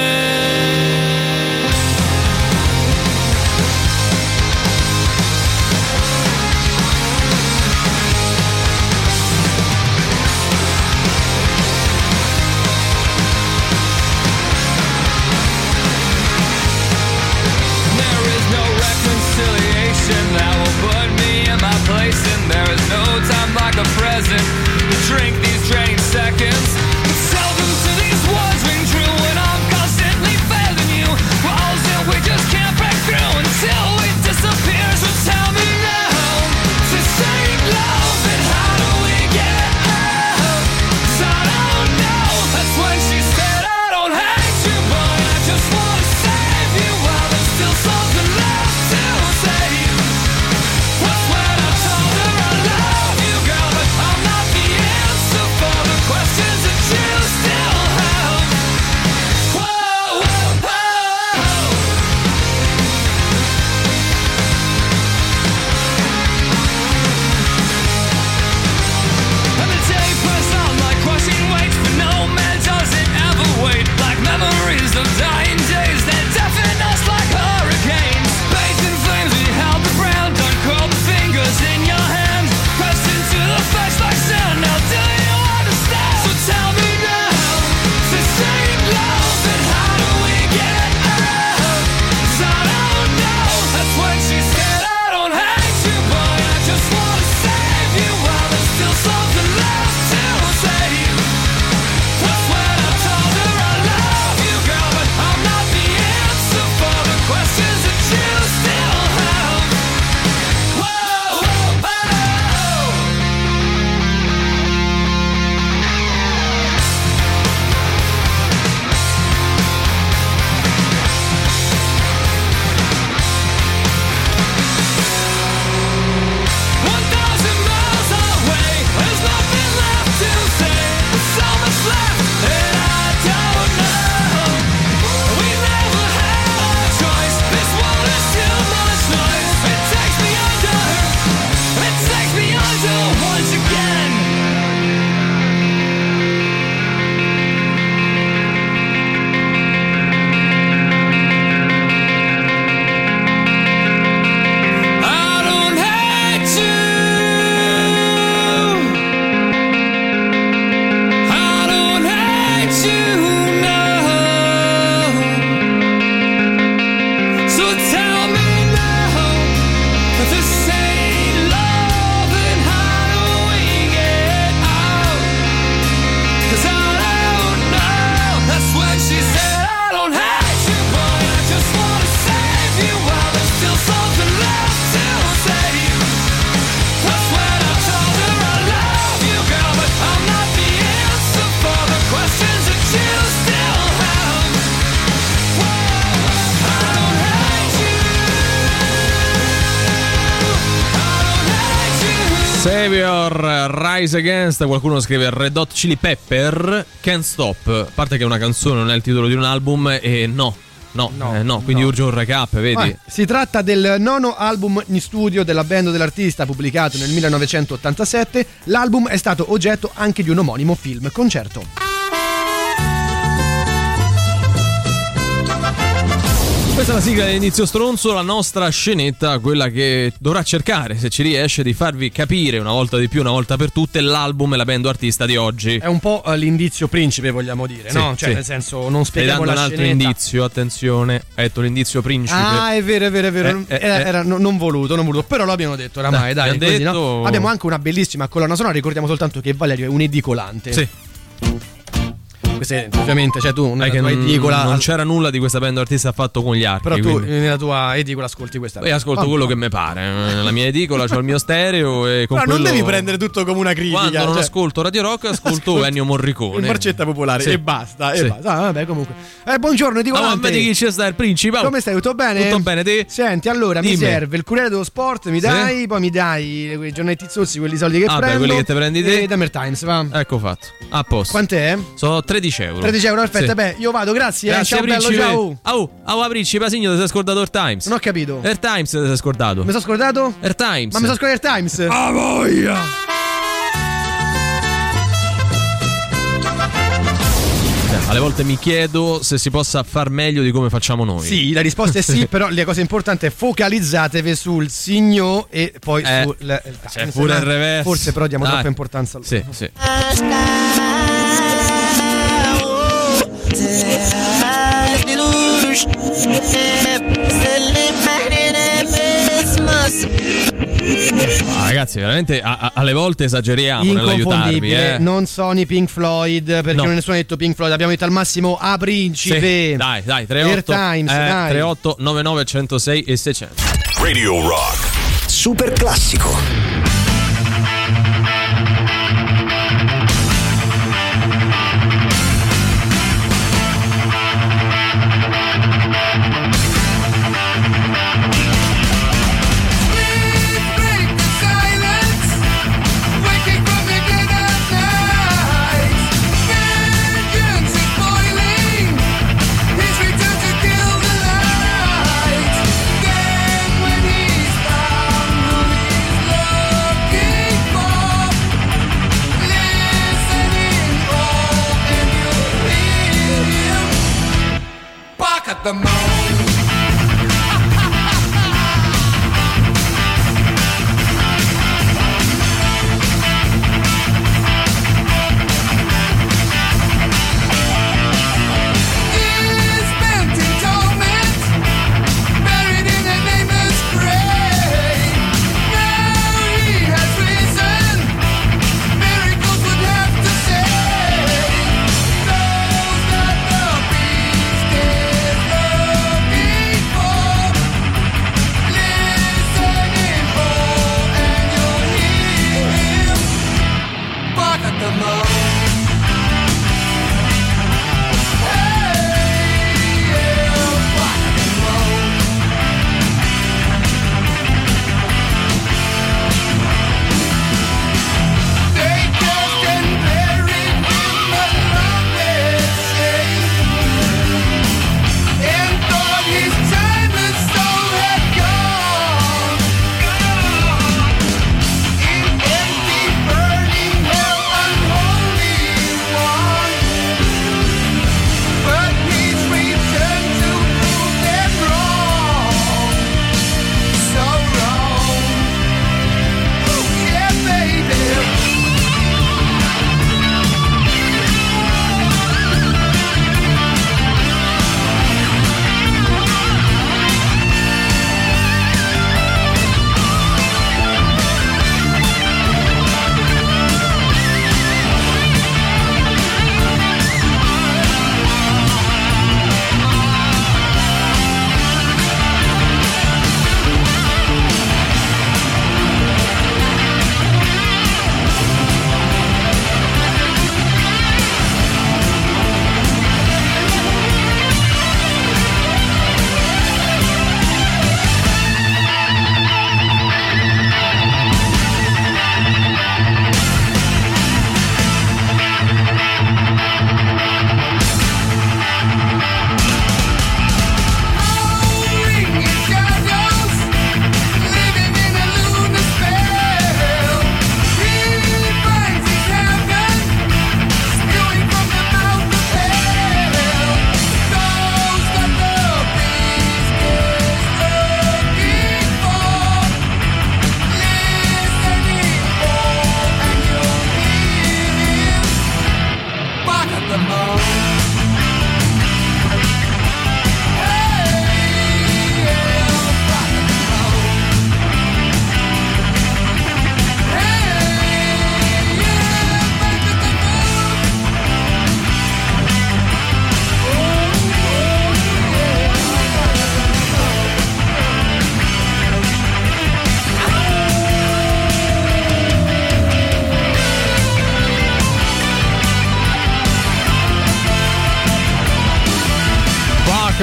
Rise Against, qualcuno scrive Red Hot Chili Pepper, Can't Stop. A parte che è una canzone, non è il titolo di un album, e no. No, No, eh, no, quindi no. urge un recap, vedi? Ah, si tratta del nono album in studio della band dell'artista pubblicato nel 1987. L'album è stato oggetto anche di un omonimo film concerto. Questa è la sigla dell'inizio stronzo, la nostra scenetta, quella che dovrà cercare, se ci riesce, di farvi capire una volta di più, una volta per tutte, l'album e la band artista di oggi. È un po' eh, l'indizio principe, vogliamo dire, Sì, no? Cioè, sì. nel senso, non spieghiamo la un altro scenetta. indizio, attenzione. Hai detto l'indizio principe. Ah, è vero, è vero, è vero. Eh, eh, era, eh. era no- non voluto, non voluto. Però l'abbiamo detto oramai, Dai, dai. abbiamo così, no? detto- Abbiamo anche una bellissima colonna sonora. Ricordiamo soltanto che Valerio è un edicolante. Sì. Queste, ovviamente, cioè tu È nella che non, edicola. non c'era nulla di questa band artista fatto con gli archi. Però tu quindi- nella tua edicola ascolti questa. Poi ascolto Ah, quello che mi pare. Nella mia edicola ho il mio stereo e con Però non quello- devi prendere tutto come una critica. Quando non cioè, ascolto Radio Rock, ascolto Ennio Morricone. marcetta popolare Sì. e basta. E Sì. basta. Ah, vabbè, comunque. Eh, buongiorno, Ah, edicolante. ma vedi chi c'è sta il principe? Come stai? Tutto bene? Tutto bene, te? Senti, allora mi Dimmi. serve il Corriere dello Sport, mi Sì? dai, poi mi dai quei giornaletti zozzi, quelli soldi che Ah, prendo. quelli che te prendi te? E Damer Times, va. Ecco fatto. A posto. Quant'è? Sono 13 euro. 13 euro, perfetto. Sì. Beh, io vado, grazie. eh. Grazie, ciao, bello, principe. ciao. Oh, oh, principe, signo, ti sei scordato Air Times. Non ho capito. Air Times ti sei scordato. Mi sono scordato? Air Times. Ma mi sono scordato il Times. Ah, voglia! Alle volte mi chiedo se si possa far meglio di come facciamo noi. Sì, la risposta è sì, però la cosa importante è focalizzatevi sul signo e poi Eh, sul C'è pure il reverse. Forse però diamo Dai. troppa importanza a loro. Sì, sì. Ah, ragazzi, veramente a- a- alle volte esageriamo nell'aiutarvi. Inconfondibile, Eh. non sono i Pink Floyd perché No. non nessuno ha detto Pink Floyd, abbiamo detto al massimo A Principe. Sì, Dai, dai, 38 Air Times, eh, dai. 38 99 106 e 600. Radio Rock. Super classico.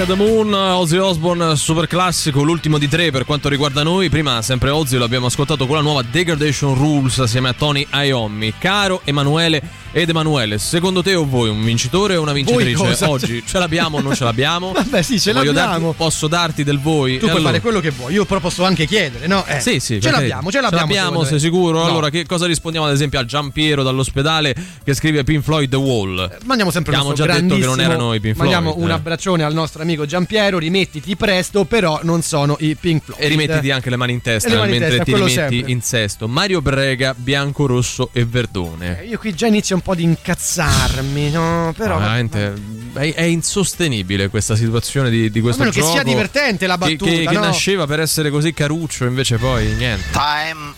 The Moon, Ozzy Osbourne, super classico, l'ultimo di tre per quanto riguarda noi. Prima sempre Ozzy lo abbiamo ascoltato con la nuova Degradation Rules assieme a Tony Iommi. Caro Emanuele ed Emanuele, secondo te o voi un vincitore o una vincitrice? Oggi ce l'abbiamo o non ce l'abbiamo? Vabbè, sì, ce Voglio l'abbiamo. darti- posso darti del voi? Tu puoi allora- fare quello che vuoi, io però posso anche chiedere, no? Eh, Sì, sì, ce l'abbiamo, ce l'abbiamo. secondo sei me. sicuro? No. Allora, che cosa rispondiamo ad esempio a Giampiero dall'ospedale che scrive Pink Floyd The Wall? Mandiamo sempre Abbiamo già detto che non erano i Pink Floyd. Mandiamo un eh. abbraccione al nostro amico Giampiero, rimettiti presto, però non sono i Pink Floyd. E rimettiti anche le mani in testa mani in mentre testa, ti rimetti sempre. in sesto. Mario Brega, bianco, rosso e verdone. Io qui già inizio un po' ad incazzarmi, no? Però. Veramente è, è insostenibile questa situazione di, di questo A meno che sia divertente la che- battuta, Che, che no? nasceva per essere così caruccio, invece poi niente. Time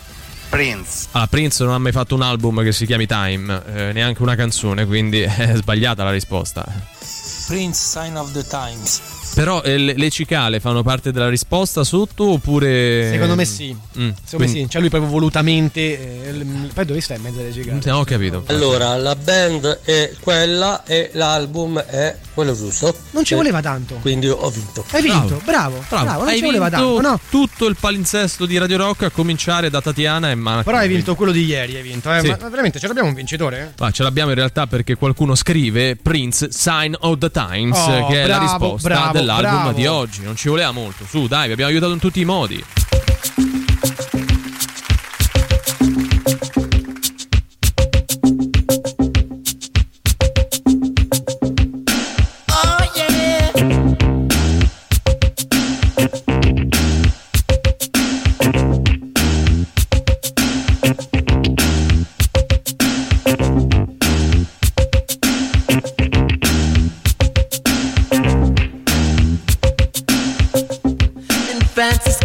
Prince. Ah, Prince non ha mai fatto un album che si chiami Time, eh, neanche una canzone, quindi è sbagliata la risposta. Prince Sign of the Times. Però eh, le, le cicale fanno parte della risposta sotto oppure... Secondo me sì. Mm, Secondo me quindi- sì. Cioè lui proprio volutamente. eh, poi dove stai in mezzo alle gigante? Sì, ho capito. Allora, la band è quella e l'album è quello giusto. Non ci Eh, voleva tanto. Quindi ho vinto. Hai vinto, bravo, bravo, non hai ci voleva vinto tanto, no? tutto il palinsesto di Radio Rock a cominciare da Tatiana e Marco. Però hai vinto quello di ieri, hai vinto, eh? Sì. Ma, ma veramente ce l'abbiamo un vincitore? eh? Ma ce l'abbiamo in realtà perché qualcuno scrive Prince Sign of the Times, Oh, che è la bravo, risposta bravo, dell'album bravo. di oggi. Non ci voleva molto. Su, dai, vi abbiamo aiutato in tutti i modi.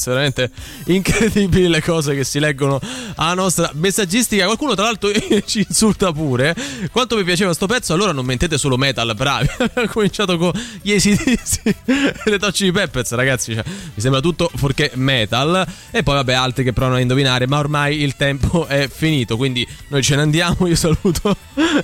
Times, veramente incredibili le cose che si leggono alla nostra messaggistica. Qualcuno tra l'altro ci insulta pure. Quanto mi piaceva sto pezzo, allora non mettete solo metal, bravi. Ho cominciato con gli ACDC e le Touch di Peppers, ragazzi, cioè, mi sembra tutto fuorché metal. E poi vabbè, altri che provano a indovinare, ma ormai il tempo è finito, quindi noi ce ne andiamo. Io saluto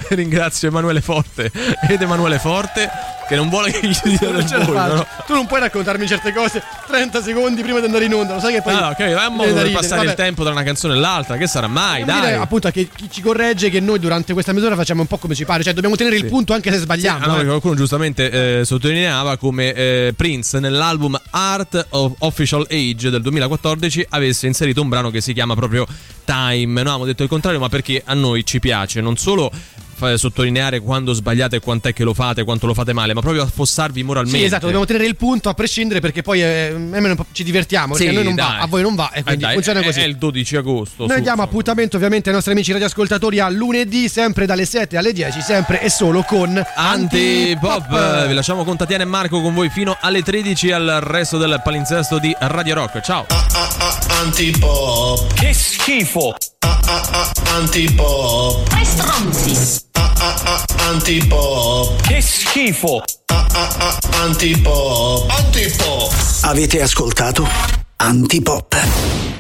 e ringrazio Emanuele Forte ed Emanuele Forte che non vuole che gli dia del faccio. però. Tu non puoi raccontarmi certe cose 30 secondi prima di andare in onda, lo sai che poi. Ah, ok, è un modo per passare il Vabbè. tempo tra una canzone e l'altra. Che sarà mai? Dai. dire, appunto che chi ci corregge che noi durante questa mezz'ora facciamo un po' come ci pare, cioè dobbiamo tenere il punto anche se sbagliamo. Ah, no, eh. perché qualcuno giustamente eh, sottolineava come eh, Prince nell'album Art of Official Age del 2014 avesse inserito un brano che si chiama proprio Time. Noi avevamo detto il contrario, ma perché a noi ci piace non solo sottolineare quando sbagliate e quant'è che lo fate, quanto lo fate male, ma proprio affossarvi moralmente. Sì, esatto, dobbiamo tenere il punto a prescindere perché poi eh, ci divertiamo, perché Sì, a noi non va, a voi non va e Eh, quindi dai, funziona è- così. È il 12 agosto. Noi su. diamo appuntamento ovviamente ai nostri amici radioascoltatori a lunedì, sempre dalle 7 alle 10, sempre e solo con Antipop. Vi lasciamo con Tatiana e Marco con voi fino alle 13 al resto del palinsesto di Radio Rock. Ciao. Antipop. Che schifo. Antipop. Tre stronzi. Antipop. Che schifo. Antipop. Antipop. Avete ascoltato Antipop.